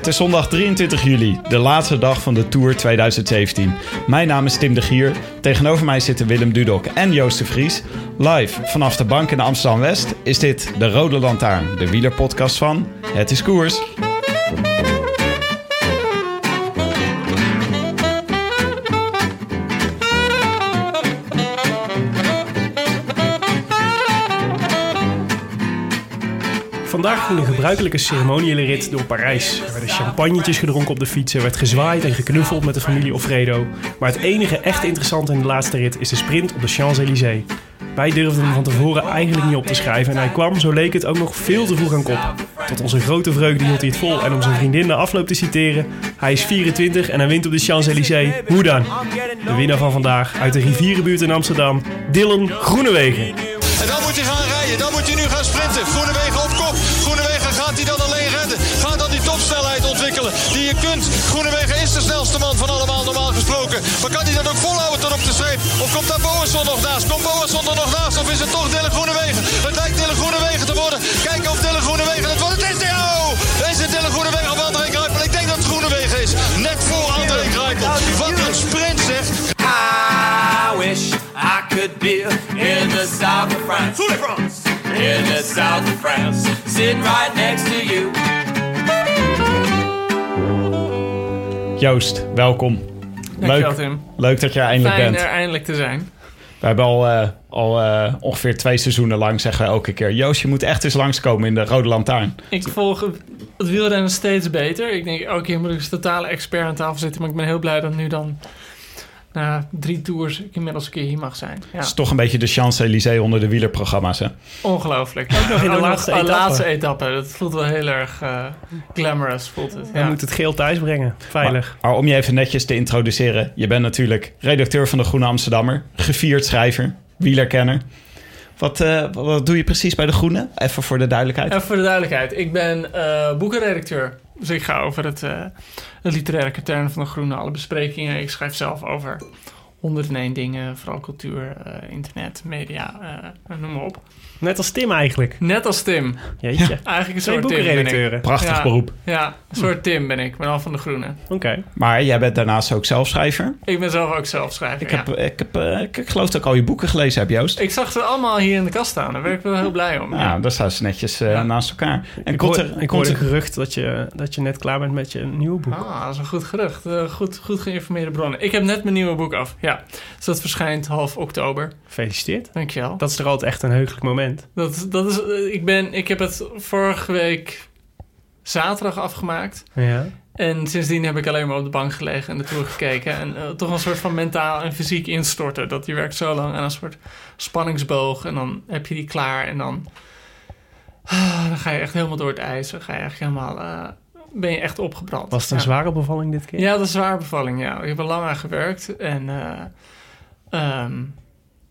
Het is zondag 23 juli, de laatste dag van de Tour 2017. Mijn naam is Tim de Gier. Tegenover mij zitten Willem Dudok en Joost de Vries. Live vanaf de bank in Amsterdam-West is dit de Rode Lantaarn, de wielerpodcast van Het is Koers. Vandaag ging de gebruikelijke ceremoniële rit door Parijs. Er werden champagnetjes gedronken op de fiets, er werd gezwaaid en geknuffeld met de familie Offredo. Maar het enige echt interessante in de laatste rit is de sprint op de Champs-Élysées. Wij durfden hem van tevoren eigenlijk niet op te schrijven en hij kwam, zo leek het, ook nog veel te vroeg aan kop. Tot onze grote vreugde hield hij het vol en om zijn vriendin na afloop te citeren... Hij is 24 en hij wint op de Champs-Élysées. Hoe dan? De winnaar van vandaag uit de rivierenbuurt in Amsterdam, Dylan Groenewegen. En dan moet hij gaan rijden. Dan moet hij nu gaan sprinten. Groenewegen je kunt. Groenewegen is de snelste man van allemaal normaal gesproken. Maar kan hij dat ook volhouden tot op de streep? Of komt daar Boasson nog naast? Komt Boasson er nog naast? Of is het toch Dylan Groenewegen? Het lijkt Dylan Groenewegen te worden. Kijken of Dylan Groenewegen het wordt. Het is de oh! Is het Dylan Groenewegen of André Kruipel? Ik denk dat het Groenewegen is. Net voor André Kruipel. Wat een sprint zeg. I wish I could be in the south of France. In the south of France, sitting right next to you. Joost, welkom. Dankjewel, Leuk, Tim. leuk dat je er eindelijk Fijn bent. er eindelijk te zijn. We hebben al, eh, al eh, ongeveer twee seizoenen lang zeggen we elke keer... Joost, je moet echt eens langskomen in de Rode Lantaarn. Ik volg het wielrennen steeds beter. Ik denk, elke keer moet ik als totale expert aan tafel zitten. Maar ik ben heel blij dat nu dan na drie tours ik inmiddels een keer hier mag zijn. Ja, Het is toch een beetje de Champs-Élysées onder de wielerprogramma's, hè? ongelooflijk. Ook nog in de laatste de etappe. laatste etappe. Dat voelt wel heel erg eh, glamorous. Voelt het. Ja. moet het geel thuis brengen, veilig. Maar, maar om je even netjes te introduceren... je bent natuurlijk redacteur van de Groene Amsterdammer... gevierd schrijver, wielerkenner. Wat, eh, wat doe je precies bij de Groene? Even voor de duidelijkheid. Even voor de duidelijkheid. Ik ben eh, boekenredacteur. Dus ik ga over het, eh, het literaire katern van de Groene. Alle besprekingen. Ik schrijf zelf over 101 dingen. Vooral cultuur, eh, internet, media, eh, noem maar op. Net als Tim eigenlijk. Net als Tim. Jeetje. Eigenlijk een soort Tim ben ik. boekenredacteuren. Prachtig Ja. beroep. Ja, een soort Tim ben ik, maar dan van de Groene. Oké. Maar jij bent daarnaast ook zelfschrijver. Ik ben zelf ook zelfschrijver. Ik, ja. heb, ik, heb, eh, ik, ik geloof dat ik al je boeken gelezen heb, Joost. Ik zag ze allemaal hier in de kast staan. Daar ben ik wel heel blij om. Nou, Ja. daar staan ze netjes eh, Ja. naast elkaar. En Ik, hoor, er, ik hoorde een gerucht dat je, dat je net klaar bent met je nieuwe boek. Ah, dat is een goed gerucht. Eh, goed, goed geïnformeerde bronnen. Ik heb net mijn nieuwe boek af. Ja, dus dat verschijnt half oktober. Gefeliciteerd. Dankjewel. Dat is er altijd echt een heugelijk moment. Dat, dat is, eh, ik, ben, ik heb het vorige week zaterdag afgemaakt. Ja. En sindsdien heb ik alleen maar op de bank gelegen en ertoe gekeken. En eh, toch een soort van mentaal en fysiek instorten. Dat je werkt zo lang aan een soort spanningsboog. En dan heb je die klaar. En dan, ah, dan ga je echt helemaal door het ijs. Dan ga je eigenlijk helemaal... eh, ben je echt opgebrand. Was het een Ja. zware bevalling dit keer? Ja, dat is een zware bevalling, ja. Ik heb er lang aan gewerkt. En eh, ehm,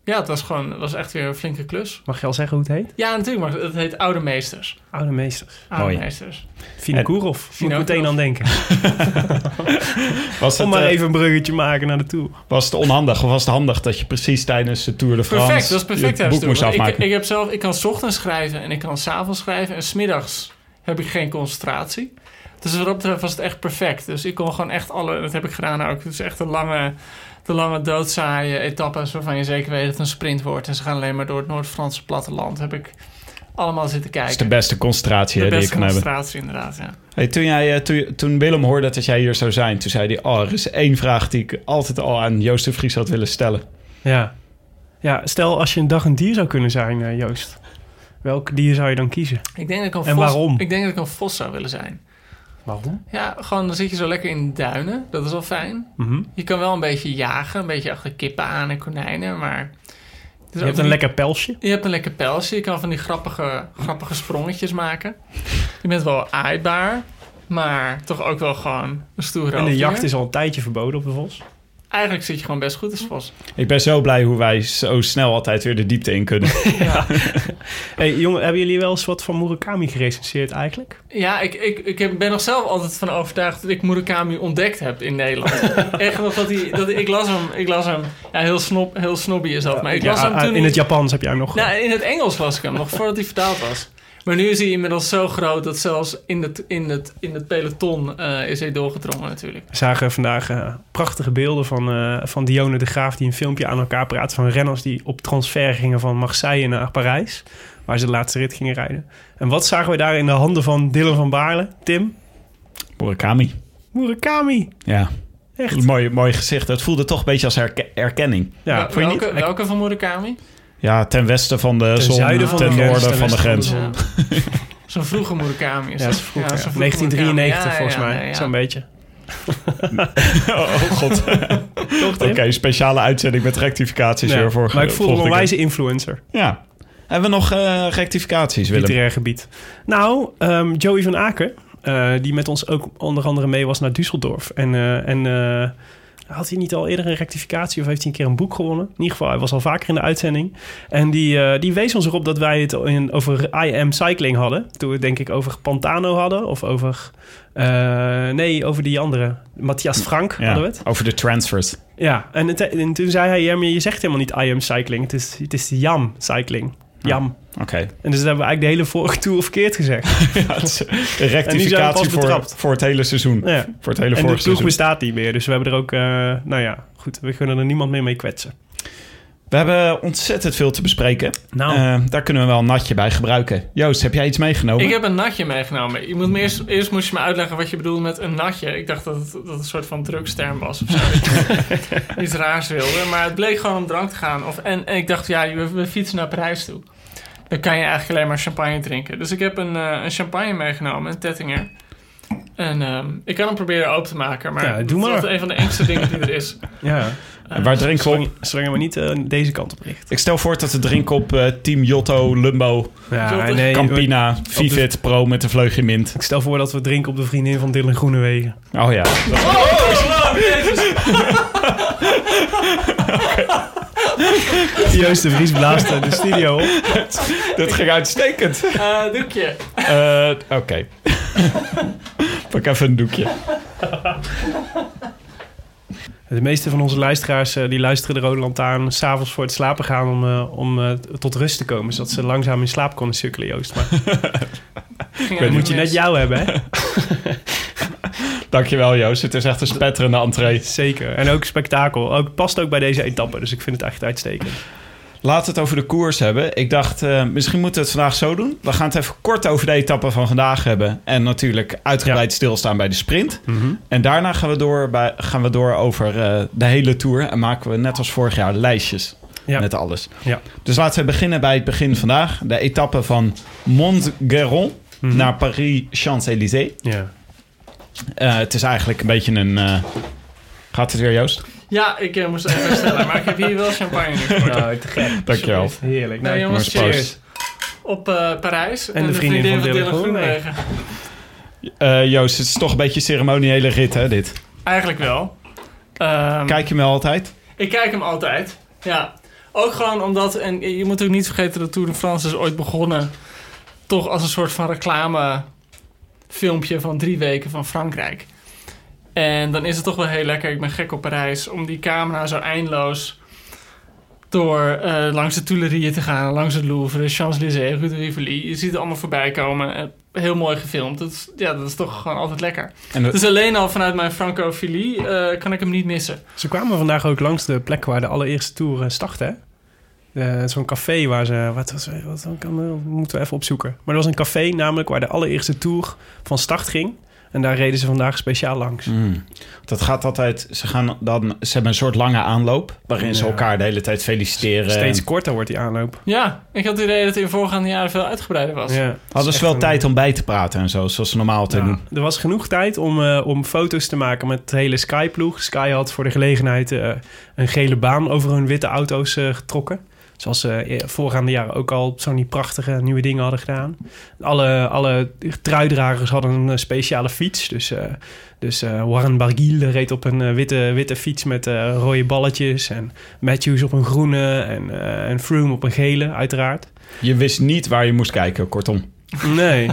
ja, het was gewoon... Het was echt weer een flinke klus. Mag je al zeggen hoe het heet? Ja, natuurlijk, maar het heet Oude Meesters. Oude meesters. Oude Mooi. Meesters. Vinokourov. Moet ik meteen aan denken. was, het, Om maar eh, even een bruggetje maken naar de Tour. was het onhandig of was het handig dat je precies tijdens de Tour de France Perfect, dat is perfect je boek moest afmaken? Ik, ik heb zelf, ik kan 's ochtends schrijven en ik kan 's avonds schrijven. En smiddags heb ik geen concentratie. Dus wat dat betreft was het echt perfect. Dus ik kon gewoon echt alle, dat heb ik gedaan ook. Het is echt een lange, de lange doodzaaie etappes waarvan je zeker weet dat het een sprint wordt. En ze gaan alleen maar door het Noord-Franse platteland. Heb ik allemaal zitten kijken. Dat is de beste concentratie De hè, die je beste kan hebben. concentratie, inderdaad, ja. Hey, toen, jij, eh, toen, toen Willem hoorde dat jij hier zou zijn, toen zei hij... Oh, er is één vraag die ik altijd al aan Joost de Vries had willen stellen. Ja. ja, stel als je een dag een dier zou kunnen zijn, eh, Joost. Welk dier zou je dan kiezen? Ik denk dat ik een En vos, waarom? Ik denk dat ik een vos zou willen zijn. Waarom? Ja, gewoon dan zit je zo lekker in de duinen. Dat is wel fijn. Mhm. Je kan wel een beetje jagen, een beetje achter kippen aan en konijnen, maar... Je hebt een lekker pelsje. Je hebt een lekker pelsje. Je kan van die grappige, grappige sprongetjes maken. Je bent wel aaibaar, maar toch ook wel gewoon een stoer En de jacht is al een tijdje verboden op de vos. Eigenlijk zit je gewoon best goed als vos. Ik ben zo blij hoe wij zo snel altijd weer de diepte in kunnen. Ja, hey, jongen, hebben jullie wel eens wat van Murakami gerecenseerd eigenlijk? ja ik, ik, ik ben nog zelf altijd van overtuigd dat ik Murakami ontdekt heb in Nederland. Echt nog dat hij... Dat, ik las hem... Ik las hem ja, heel, snop, heel snobby is dat, maar ik las hem toen... in het Japans heb jij hem nog... Nou, in het Engels las ik hem, nog voordat hij vertaald was. Maar nu is hij inmiddels zo groot dat zelfs in het, in het, in het peloton eh, is hij doorgedrongen natuurlijk. We zagen vandaag eh, prachtige beelden van, eh, van Dione de Graaf... die een filmpje aan elkaar praat van renners die op transfer gingen van Marseille naar Parijs. Waar ze de laatste rit gingen rijden. En wat zagen we daar in de handen van Dylan van Baarle? Tim? Murakami. Murakami. Ja, Echt. mooi, mooi gezicht. Het voelde toch een beetje als herke- erkenning. Ja, welke, niet? welke van Murakami? Ja, ten westen van de Ten zon, zuiden van ten de noorden van de van grens. de zon. Ja. Zo'n vroege Murakami is Ja, dat. dat is vroeger, ja. zo'n vroege 1993 Murakami. volgens Ja, mij. ja, ja. Zo'n beetje. Oh god. Oké, speciale uitzending met rectificaties Ja, weer voor maar ik voel een wijze influencer. Ja. Hebben we nog eh, rectificaties, Willem? literair gebied. Nou, ehm, Joey van Aken, eh, die met ons ook onder andere mee was naar Düsseldorf. En, eh, en eh, had hij niet al eerder een rectificatie of heeft hij een keer een boek gewonnen? In ieder geval, hij was al vaker in de uitzending. En die, eh, die wees ons erop dat wij het in, over I Am Cycling hadden. Toen we het denk ik over Pantano hadden of over... eh, nee, over die andere. Matthias Frank Ja, hadden we het. over de transfers. Ja, en, het- en toen zei hij, ja, maar je zegt helemaal niet I Am Cycling. Het is, het is Jam Cycling. Jam. Oké. En dus dat hebben we eigenlijk de hele vorige tour verkeerd gezegd. Ja, het is een rectificatie voor, voor het hele seizoen. Ja. Voor het hele En de ploeg seizoen. bestaat niet meer. Dus we hebben er ook, eh, nou ja, goed, we kunnen er niemand meer mee kwetsen. We hebben ontzettend veel te bespreken. Nou. Eh, daar kunnen we wel een natje bij gebruiken. Joost, heb jij iets meegenomen? Ik heb een natje meegenomen. Je moet me eerst, eerst moest je me uitleggen wat je bedoelt met een natje. Ik dacht dat het, dat het een soort van drugsterm was of zo. Iets raars wilde. Maar het bleek gewoon om drank te gaan. Of, en, en ik dacht, ja, we, we fietsen naar Parijs toe. Dan kan je eigenlijk alleen maar champagne drinken. Dus ik heb een, eh, een champagne meegenomen, een Tettinger. En ehm, ik kan hem proberen open te maken. Maar Ja, doe dat is maar. altijd een van de engste dingen die er is. Ja, En waar drinken we op? zolang, zolang je maar niet eh, deze kant op richt. Ik stel voor dat we drinken op eh, Team Jotto, Lumbo, Ja, nee, Campina, Vivit, Pro met de vleugje mint. Ik stel voor dat we drinken op de vriendin van Dylan Groenewegen. Oh ja. Joost de Vries blaast de studio op. Dat ging uitstekend. Eh doekje. Eh, Oké. Pak even een doekje. De meeste van onze luisteraars eh, die luisteren de Rode Lantaarn s'avonds voor het slapen gaan om, eh, om eh, tot rust te komen. Zodat ze langzaam in slaap konden sukkelen, Joost. Maar dan moet je net jou hebben, hè? Dankjewel Joost. Het is echt een spetterende entree. Zeker. En ook spektakel. Ook, past ook bij deze etappe, dus ik vind het echt uitstekend. Laten we het over de koers hebben. Ik dacht, eh, misschien moeten we het vandaag zo doen. We gaan het even kort over de etappe van vandaag hebben. En natuurlijk uitgebreid stilstaan bij de sprint. En daarna gaan we door, bij, gaan we door over eh, de hele Tour. En maken we net als vorig jaar lijstjes Ja. met alles. Ja. Dus laten we beginnen bij het begin vandaag. De etappe van Montgeron Mhm. naar Paris-Champs-Élysées. Ja. Eh, het is eigenlijk een beetje een... Gaat het weer, Joost? Ja, ik eh, moest even stellen, maar ik heb hier wel champagne voor. Nou, te gek. Dankjewel. Heerlijk. Nou, Nou, jongens, cheers. Op eh, Parijs. En de vriendin van Dylan Groenewegen. Eh, Joost, het is toch een beetje een ceremoniële rit, hè, dit? Eigenlijk wel. Ehm, Kijk je hem wel altijd? Ik kijk hem altijd. Ja. Ook gewoon omdat, en je moet ook niet vergeten dat Tour de France is ooit begonnen. Toch als een soort van reclame filmpje van drie weken van Frankrijk. En dan is het toch wel heel lekker, ik ben gek op Parijs, om die camera zo eindeloos door eh, langs de Tuileries te gaan, langs het Louvre, de Champs-Élysées, Rue de Rivoli. Je ziet het allemaal voorbij komen. Eh, Heel mooi gefilmd. Dat is, ja, dat is toch gewoon altijd lekker. En dat- Dus alleen al vanuit mijn francofilie eh kan ik hem niet missen. Ze kwamen vandaag ook langs de plek waar de allereerste Tour eh, startte, hè? Eh, Zo'n café waar ze... Wat, was, wat, wat kan, moeten we even opzoeken. Maar er was een café namelijk waar de allereerste tour van start ging. En daar reden ze vandaag speciaal langs. Mm. Dat gaat altijd... Ze, gaan dan, ze hebben een soort lange aanloop... waarin ze elkaar de hele tijd feliciteren. Steeds korter wordt die aanloop. Ja, ik had het idee dat het in voorgaande jaren veel uitgebreider was. Ja. Hadden ze wel tijd om bij te praten en zo, zoals ze normaal te Ja, doen. er was genoeg tijd om, eh, om foto's te maken met de hele Sky-ploeg. Sky had voor de gelegenheid eh, een gele baan over hun witte auto's eh, getrokken. Zoals ze eh, voorgaande jaren ook al zo'n die prachtige nieuwe dingen hadden gedaan. Alle, alle truidragers hadden een eh, speciale fiets. Dus, eh, dus Warren Barguil reed op een witte, witte fiets met rode balletjes. En Matthews op een groene en, en Froome op een gele, uiteraard. Je wist niet waar je moest kijken, kortom. Nee,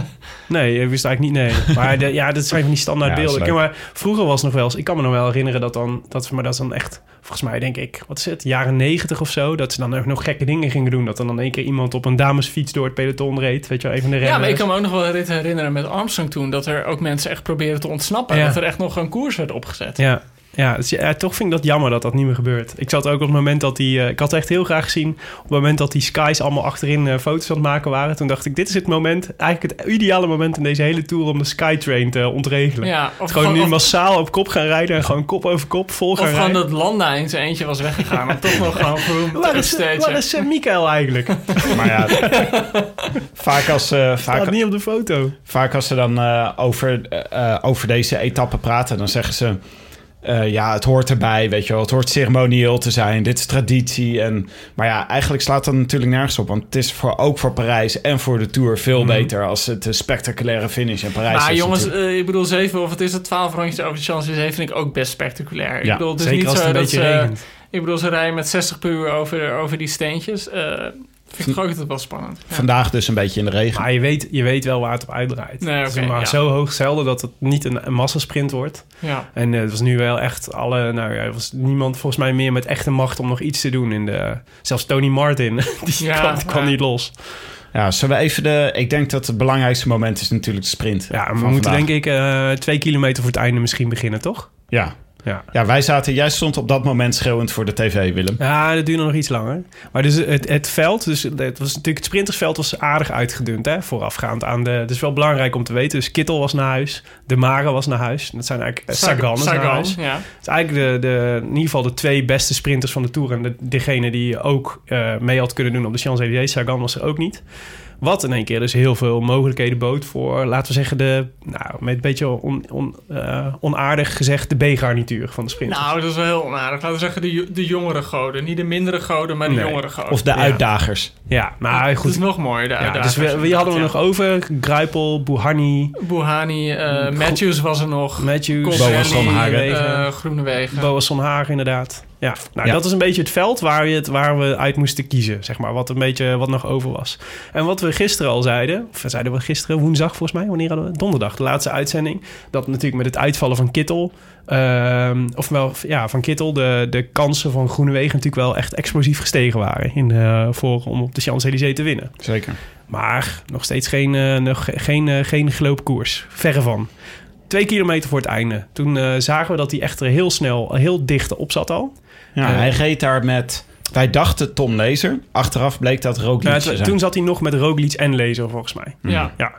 nee, ik wist eigenlijk niet, nee. Maar de, ja, dat zijn van die standaard Ja, is beelden. Kijk, maar vroeger was het nog wel eens... Ik kan me nog wel herinneren dat dan... Dat, maar dat is dan echt, volgens mij denk ik... Wat is het? Jaren negentig of zo. Dat ze dan ook nog gekke dingen gingen doen. Dat er dan één keer iemand op een damesfiets door het peloton reed. Weet je wel, even de renners. Ja, maar ik kan me ook nog wel herinneren met Armstrong toen... dat er ook mensen echt probeerden te ontsnappen. Ja. Dat er echt nog een koers werd opgezet. Ja, ja, dus ja, toch vind ik dat jammer dat dat niet meer gebeurt. Ik zat ook op het moment dat die... eh, ik had echt heel graag gezien... op het moment dat die skies allemaal achterin eh, foto's aan het maken waren. Toen dacht ik, dit is het moment... eigenlijk het ideale moment in deze hele tour... om de Skytrain te ontregelen. Ja, of gewoon nu of- massaal op kop gaan rijden... en gewoon kop over kop vol gaan Of gewoon rijden. dat Landa in zijn eentje was weggegaan. om toch nog gewoon Waar is, waar is eh, Mikael eigenlijk? Maar ja, vaak als, eh, Staat vaak, niet op de foto. vaak als ze dan eh, over, over deze etappe praten, dan zeggen ze... eh, ja, het hoort erbij, weet je wel. Het hoort ceremonieel te zijn. Dit is traditie. En, maar ja, eigenlijk slaat dat natuurlijk nergens op. Want het is voor, ook voor Parijs en voor de Tour veel Mhm. beter... als het een spectaculaire finish in Parijs Maar is jongens, natuurlijk. eh, ik bedoel, zeven of het is het twaalf rondjes over de Champs-Élysées vind ik ook best spectaculair. Ja, ik bedoel, het is Zeker niet als zo het een dat beetje ze, regent. Ik bedoel, ze rijden met 60 per uur over, over die steentjes. Vind ik toch ook altijd wel spannend. Ja. Vandaag dus een beetje in de regen. Maar je weet, je weet wel waar het op uitdraait. Nee, maar ja. zo hoog zelden dat het niet een, een massasprint wordt. Ja. En eh, het was nu wel echt alle... Nou ja, er was niemand volgens mij meer met echte macht om nog iets te doen. In de, zelfs Tony Martin, die Ja, kwam, niet los. Ja, zullen we even de... Ik denk dat het belangrijkste moment is natuurlijk de sprint. Ja, we moeten vandaag. denk ik eh, twee kilometer voor het einde misschien beginnen, toch? Ja. Ja. ja, wij zaten... Jij stond op dat moment schreeuwend voor de tv, Willem. Ja, dat duurde nog iets langer. Maar dus het, het veld, dus het, was natuurlijk, het sprintersveld was aardig uitgedund, hè, voorafgaand aan de... Het is wel belangrijk om te weten. Dus Kittel was naar huis, De Mare was naar huis. Dat zijn eigenlijk... eh, Sagan is naar Sagan, huis. ja. Het is eigenlijk de, de, in ieder geval de twee beste sprinters van de Tour. En de, degene die ook eh, mee had kunnen doen op de Champs-Élysées. Sagan was er ook niet. Wat in één keer dus heel veel mogelijkheden bood voor, laten we zeggen, de, nou, met een beetje on, on, eh, onaardig gezegd, de B-garnituur van de sprint. Nou, dat is wel heel onaardig. Laten we zeggen de, de jongere goden. Niet de mindere goden, maar de Nee. jongere goden. Of de Ja. uitdagers. ja, maar Het goed. is nog mooier, de Ja, uitdagers. dus we, wie hadden we Ja. nog over? Gruipel, Bouhanni, Bouhanni, eh, Matthews was er nog. Matthews, Boas van Hagen. eh, Groenewegen. Boas van Hagen, inderdaad. Ja, nou, Ja. dat is een beetje het veld waar, je het, waar we uit moesten kiezen, zeg maar. Wat een beetje wat nog over was. En wat we gisteren al zeiden, of we zeiden we gisteren, woensdag volgens mij, wanneer hadden we? Donderdag, de laatste uitzending. Dat natuurlijk met het uitvallen van Kittel, ehm, of wel, ja, van Kittel, de, de kansen van Groenewegen natuurlijk wel echt explosief gestegen waren in, eh, voor, om op de Champs-Élysées te winnen. Zeker. Maar nog steeds geen, nog ge- geen, eh, geen gelopen koers. Verre van. Twee kilometer voor het einde. Toen zagen we dat hij echt er heel snel, heel dicht op zat al. Ja, Eh, hij reed daar met... Wij dachten Tom Lezer. Achteraf bleek dat Roglic te het- zijn. toen zat hij nog met Roglic en Lezer, volgens mij. Ja. Ja.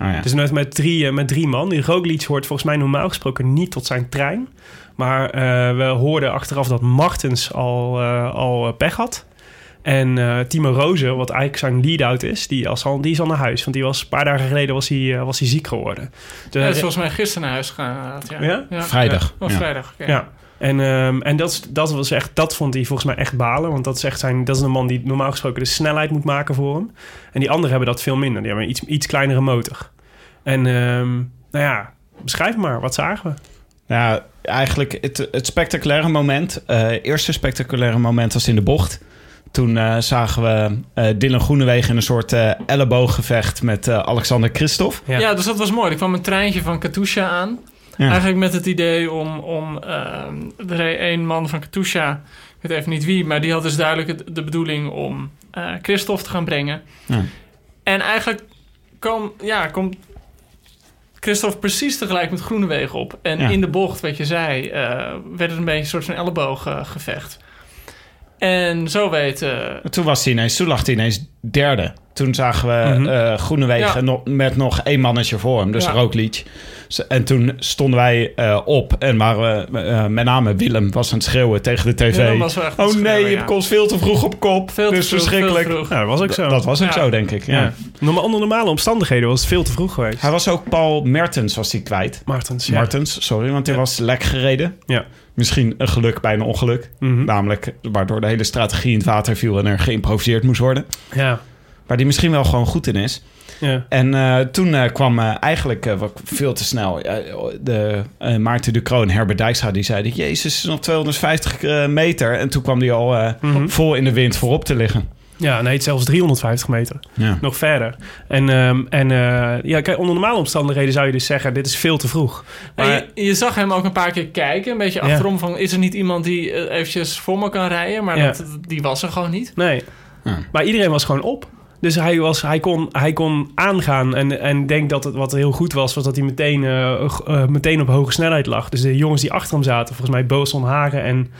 Oh, ja. Dus net met drie, eh, met drie man. Die Roglic hoort volgens mij normaal gesproken niet tot zijn trein. Maar eh, we hoorden achteraf dat Martens al, eh, al pech had. En eh, Timo Rozen, wat eigenlijk zijn lead-out is, die, als al, die is al naar huis. Want die was, een paar dagen geleden was hij, was hij ziek geworden. De, Hij is volgens mij gisteren naar huis gegaan. Ja? Ja? Vrijdag. Oh, Ja. vrijdag. oké. Ja. En, ehm, en dat, dat, was echt, dat vond hij volgens mij echt balen. Want dat is, echt zijn, dat is een man die normaal gesproken de snelheid moet maken voor hem. En die anderen hebben dat veel minder. Die hebben een iets, iets kleinere motor. En ehm, nou ja, beschrijf maar. Wat zagen we? Ja, eigenlijk het, het spectaculaire moment. eh eerste spectaculaire moment was in de bocht. Toen eh, zagen we eh Dylan Groenewegen in een soort eh, ellebooggevecht met eh, Alexander Christophe. Ja. Ja. dus dat was mooi. Er kwam een treintje van Katusha aan. Ja. Eigenlijk met het idee om... om ehm, er reed één man van Katusha, ik weet even niet wie... maar die had dus duidelijk het- de bedoeling om eh Christophe te gaan brengen. Ja. En eigenlijk kwam, ja, komt Christophe precies tegelijk met Groenewegen op. En Ja. in de bocht, wat je zei, eh, werd het een beetje een soort van ellebooggevecht. En zo weet... eh, Toen was hij ineens, toen lag hij ineens derde. Toen zagen we Mhm. eh, Groenewegen Ja. met nog één mannetje voor hem, dus Ja. Roglic. En toen stonden wij eh, op en waren we, eh, met name Willem was aan het schreeuwen tegen de tv. Oh nee, je ja. ons veel te vroeg op kop. veel te dus vroeg, verschrikkelijk. veel te vroeg. Ja, dat was ook zo. Dat was ook Ja. zo, denk ik. Ja. Onder normale omstandigheden was het veel te vroeg geweest. Hij was ook Paul Mertens was hij kwijt. Martens, ja. Martens, sorry, want hij Ja. was lek gereden. Ja. Misschien een geluk bij een ongeluk. Mhm. Namelijk waardoor de hele strategie in het water viel en er geïmproviseerd moest worden. Ja. Waar die misschien wel gewoon goed in is. Ja. En eh, toen eh, kwam eh, eigenlijk wat veel te snel de, Maarten de Kroon en Herbert Dijkstra... die zeiden, jezus, nog 250 eh, meter. En toen kwam die al eh, Mhm. vol in de wind voorop te liggen. ja, nee, zelfs 350 meter. Ja. Nog verder. En, ehm, en eh, ja, kijk, onder normale omstandigheden zou je dus zeggen... dit is veel te vroeg. Maar, je, je zag hem ook een paar keer kijken, een beetje Ja. achterom van... is er niet iemand die eventjes voor me kan rijden? Maar Ja. dat, die was er gewoon niet. nee. Ja. Maar iedereen was gewoon op. Dus hij, was, hij, kon, hij kon aangaan. En, en ik denk dat het wat heel goed was, was dat hij meteen, eh, eh, meteen op hoge snelheid lag. Dus de jongens die achter hem zaten, volgens mij Boson Hagen en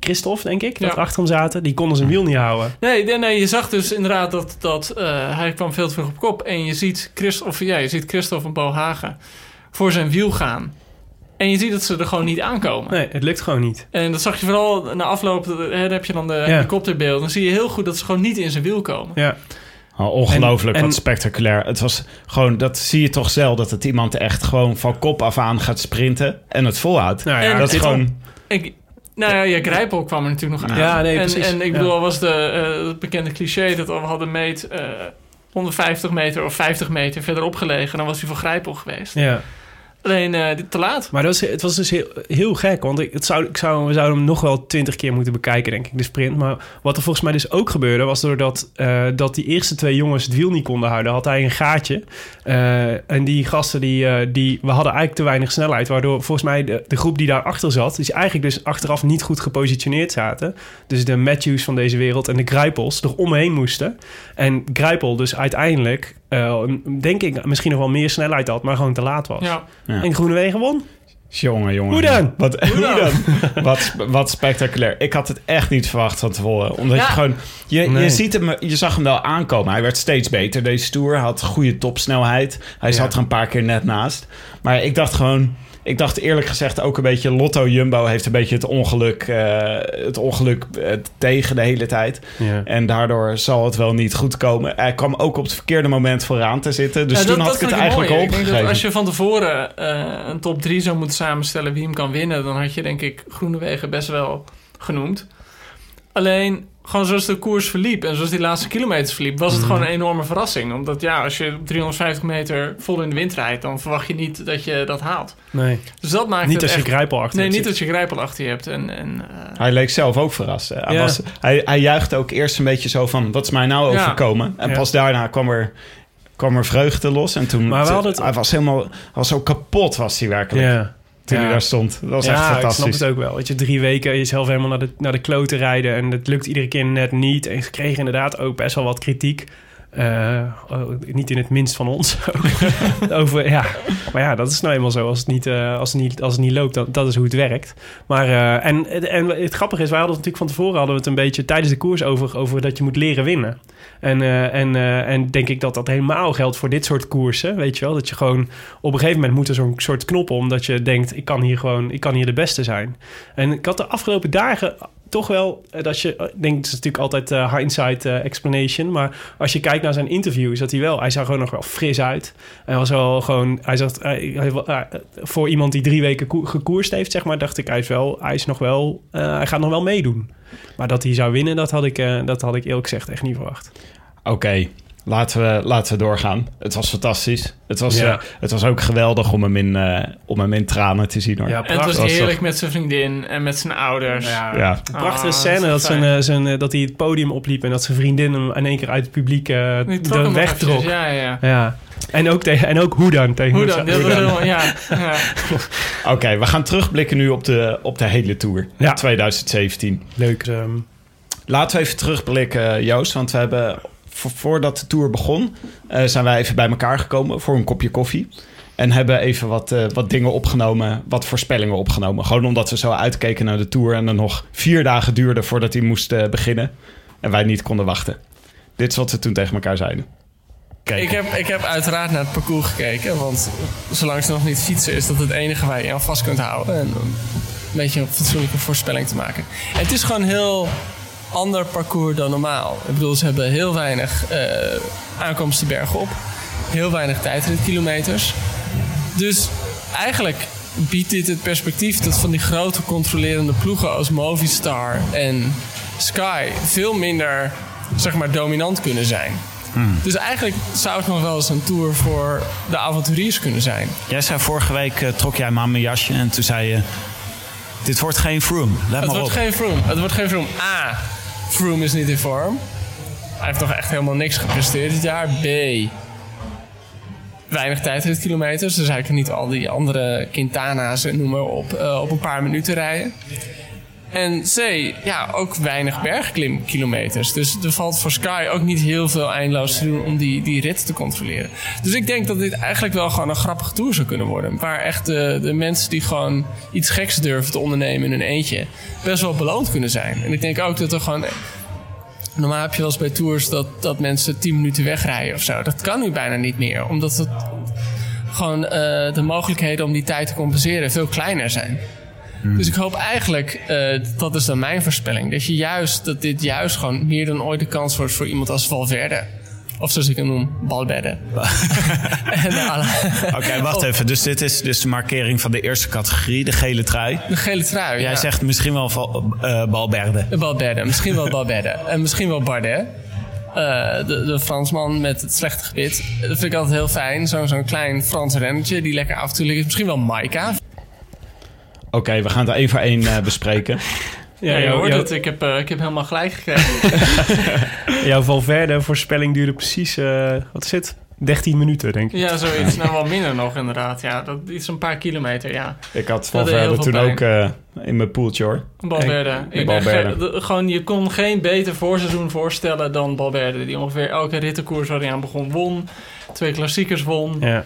Christophe, denk ik, dat Ja. achter hem zaten, die konden zijn wiel niet houden. Nee, nee, nee, je zag dus inderdaad dat, dat eh, hij kwam veel te vroeg op kop. En je ziet, Christ, of, ja, je ziet Christophe en Bo Hagen voor zijn wiel gaan. En je ziet dat ze er gewoon niet aankomen. Nee, het lukt gewoon niet. En dat zag je vooral na afloop, hè, heb je dan de Ja. helikopterbeeld. Dan zie je heel goed dat ze gewoon niet in zijn wiel komen. Ja, Oh, ongelooflijk, En- en- wat spectaculair. Het was gewoon, dat zie je toch zelden... dat het iemand echt gewoon van kop af aan gaat sprinten... en het volhoudt. nou ja, En dat is gewoon... Ik, nou ja, ja, Grijpel kwam er natuurlijk nog aan. Ja, nee, en, precies. En ik Ja. bedoel, al was de, eh, het bekende cliché dat we hadden meet eh 150 meter of 50 meter verderop gelegen. Dan was hij voor Grijpel geweest. ja. Alleen eh, te laat. Maar dat was, het was dus heel, heel gek, want ik, het zou, ik zou, we zouden hem nog wel twintig keer moeten bekijken, denk ik, de sprint. Maar wat er volgens mij dus ook gebeurde, was doordat eh, dat die eerste twee jongens het wiel niet konden houden, had hij een gaatje. Eh, en die gasten, die, die, we hadden eigenlijk te weinig snelheid, waardoor volgens mij de, de groep die daarachter zat, die eigenlijk dus achteraf niet goed gepositioneerd zaten. Dus de Matthews van deze wereld en de Grijpels er omheen moesten. En Grijpel dus uiteindelijk, eh, denk ik, misschien nog wel meer snelheid had, maar gewoon te laat was. Ja. Ja. En Groenewegen won. Jongen, jongen. Hoe dan? Wat, hoe dan? wat, wat spectaculair. Ik had het echt niet verwacht van tevoren. Omdat Ja. je gewoon... Je, Nee. je, ziet hem, je zag hem wel aankomen. Hij werd steeds beter, deze Tour. Hij had goede topsnelheid. Hij zat er een paar keer net naast. Maar ik dacht gewoon... Ik dacht eerlijk gezegd ook een beetje... Lotto Jumbo heeft een beetje het ongeluk, eh, het ongeluk eh, tegen de hele tijd. Ja. En daardoor zal het wel niet goed komen. Hij kwam ook op het verkeerde moment vooraan te zitten. Dus Ja, toen dat- had dat ik het eigenlijk mooi. Ik denk opgegeven. dat als je van tevoren eh, een top 3 zou moeten samenstellen wie hem kan winnen, dan had je denk ik Groenewegen best wel genoemd. Alleen, gewoon zoals de koers verliep en zoals die laatste kilometers verliep, was het Mhm. gewoon een enorme verrassing. Omdat ja, als je op 350 meter vol in de wind rijdt, dan verwacht je niet dat je dat haalt. Nee, Dus dat maakt niet het als je echt... grijpel achter Nee, je niet zit. als je grijpel achter je hebt. En, en, eh, Hij leek zelf ook verrast. Hij, Ja. was, hij, hij juichte ook eerst een beetje zo van... wat is mij nou Ja. overkomen? En Ja. pas daarna kwam er, kwam er vreugde los. En toen... Maar we hadden het- Hij was helemaal... Hij was zo kapot was hij werkelijk. Ja. Toen Ja. hij daar stond. Dat was ja, echt ik snap fantastisch. het ook wel. Dat je drie weken jezelf helemaal naar de, naar de kloten rijden... en het lukt iedere keer net niet. En ze kregen inderdaad ook best wel wat kritiek. Eh, oh, niet in het minst van ons. Over, ja. Maar ja, dat is nou eenmaal zo. Als het niet, eh, als het niet, als het niet loopt, dan, dat is hoe het werkt. Maar, eh, en, en het grappige is, wij hadden het natuurlijk van tevoren... hadden we het een beetje tijdens de koers over, over dat je moet leren winnen. En, en, en denk ik dat dat helemaal geldt voor dit soort koersen. Weet je wel, dat je gewoon op een gegeven moment moet er zo'n soort knop om... dat je denkt, ik kan hier gewoon, ik kan hier de beste zijn. En ik had de afgelopen dagen toch wel eh, dat je... Ik denk, het is natuurlijk altijd eh, hindsight eh, explanation... maar als je kijkt naar zijn interviews, dat hij wel... hij zag gewoon nog wel fris uit. Hij was wel gewoon... Hij eh, voor iemand die drie weken koe- gekoerst heeft, zeg maar... dacht ik, hij is, wel, hij is nog wel... eh, hij gaat nog wel meedoen. Maar dat hij zou winnen, dat had ik, eh, dat had ik eerlijk gezegd echt niet verwacht. Oké, laten, we, laten we doorgaan. Het was fantastisch. Het was, Ja. eh, het was ook geweldig om hem, in, eh, om hem in tranen te zien. Hoor. Ja, en het was heerlijk met zijn vriendin en met zijn ouders. Ja, Ja. Prachtige Ah, scène dat, zijn, eh, zijn, dat hij het podium opliep en dat zijn vriendin hem in één keer uit het publiek de weg trok. Ja, ja, ja. Ja. En ook, tegen, en ook hoe dan tegen Hoe dan? ja, ja. Oké, we gaan terugblikken nu op de, op de hele Tour. Ja. 2017. Leuk. ehm, Laten we even terugblikken, Joost. Want we hebben, voordat de Tour begon... eh, zijn wij even bij elkaar gekomen voor een kopje koffie. En hebben even wat, eh, wat dingen opgenomen, wat voorspellingen opgenomen. Gewoon omdat we zo uitkeken naar de Tour en er nog vier dagen duurde voordat hij moest eh, beginnen. En wij niet konden wachten. Dit is wat we toen tegen elkaar zeiden. Kijk. Ik heb, ik heb uiteraard naar het parcours gekeken. Want zolang ze nog niet fietsen, is dat het enige waar je aan vast kunt houden. En een beetje een fatsoenlijke voorspelling te maken. En het is gewoon heel ander parcours dan normaal. Ik bedoel, ze hebben heel weinig eh aankomsten bergop. Heel weinig tijdritkilometers. Dus eigenlijk biedt dit het perspectief dat van die grote controlerende ploegen als Movistar en Sky veel minder zeg maar, dominant kunnen zijn. Dus eigenlijk zou het nog wel eens een tour voor de avonturiers kunnen zijn. Jij zei vorige week, eh, trok jij maar mijn jasje en toen zei je... Dit wordt geen Froome, let Het maar wordt op. geen Froome. Het wordt geen Froome. A. Froome is niet in vorm. Hij heeft toch echt helemaal niks gepresteerd dit jaar. B. Weinig tijdritkilometers. Dus hij kan niet al die andere Quintana's en noem maar op eh, op een paar minuten rijden. En C. Ja, ook weinig bergklimkilometers. Dus er valt voor Sky ook niet heel veel eindeloos te doen om die, die rit te controleren. Dus ik denk dat dit eigenlijk wel gewoon een grappige tour zou kunnen worden. Waar echt de, de mensen die gewoon iets geks durven te ondernemen in hun eentje... best wel beloond kunnen zijn. En ik denk ook dat er gewoon... Normaal heb je wel eens bij tours dat, dat mensen 10 minuten wegrijden of zo. Dat kan nu bijna niet meer. Omdat het gewoon eh, de mogelijkheden om die tijd te compenseren veel kleiner zijn. Dus ik hoop eigenlijk, eh, dat is dan mijn voorspelling, dat je juist dat dit juist gewoon meer dan ooit de kans wordt voor iemand als Valverde. Of zoals ik hem noem, Balberde. en, eh, Oké, wacht even. Dus dit is dus de markering van de eerste categorie, de gele trui. de gele trui. Jij ja. zegt misschien wel Val- eh, Balberde. Balberde, misschien wel Balberde. en misschien wel Bardet. De, de Fransman met het slechte gebit. Dat vind ik altijd heel fijn. Zo'n zo'n klein Frans rennetje die lekker af en toe ligt. Misschien wel Maika. Oké, we gaan het één voor één eh, bespreken. Ja, Ja, je hoort het. Ik heb, eh, ik heb helemaal gelijk gekregen. jouw Valverde voorspelling duurde precies, eh, wat is het? 13 minuten, denk ik. ja, zoiets. Nou, wel minder nog inderdaad. Ja, dat is een paar kilometer, ja. Ik had veel toen pijn. ook eh, in mijn poeltje hoor. Balberde. Hey, ik Balberde. Ge- de- gewoon, je kon geen beter voorseizoen voorstellen dan Balberde. Die ongeveer elke rittenkoers waar hij aan begon won. Twee klassiekers won. Ja,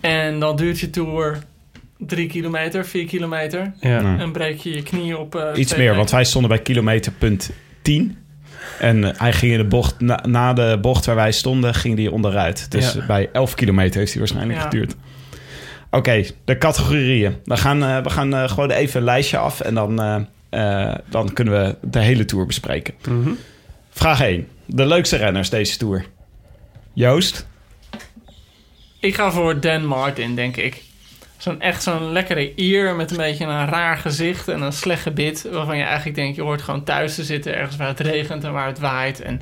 En dan duurt je tour drie kilometer, vier kilometer. ja. En breek je je knie op... eh, Iets meer, weken. want wij stonden bij kilometer punt 10. En eh, hij ging in de bocht, na, na de bocht waar wij stonden, ging hij onderuit. Dus Ja. bij 11 kilometer heeft hij waarschijnlijk Ja. geduurd. Oké, de categorieën. We gaan, eh, we gaan eh, gewoon even een lijstje af en dan, eh, eh, dan kunnen we de hele tour bespreken. Mhm. Vraag 1. De leukste renners deze tour. Joost? Ik ga voor Dan Martin, denk ik. Zo'n echt zo'n lekkere ier met een beetje een raar gezicht en een slecht gebit. Waarvan je eigenlijk denkt, je hoort gewoon thuis te zitten ergens waar het regent en waar het waait. En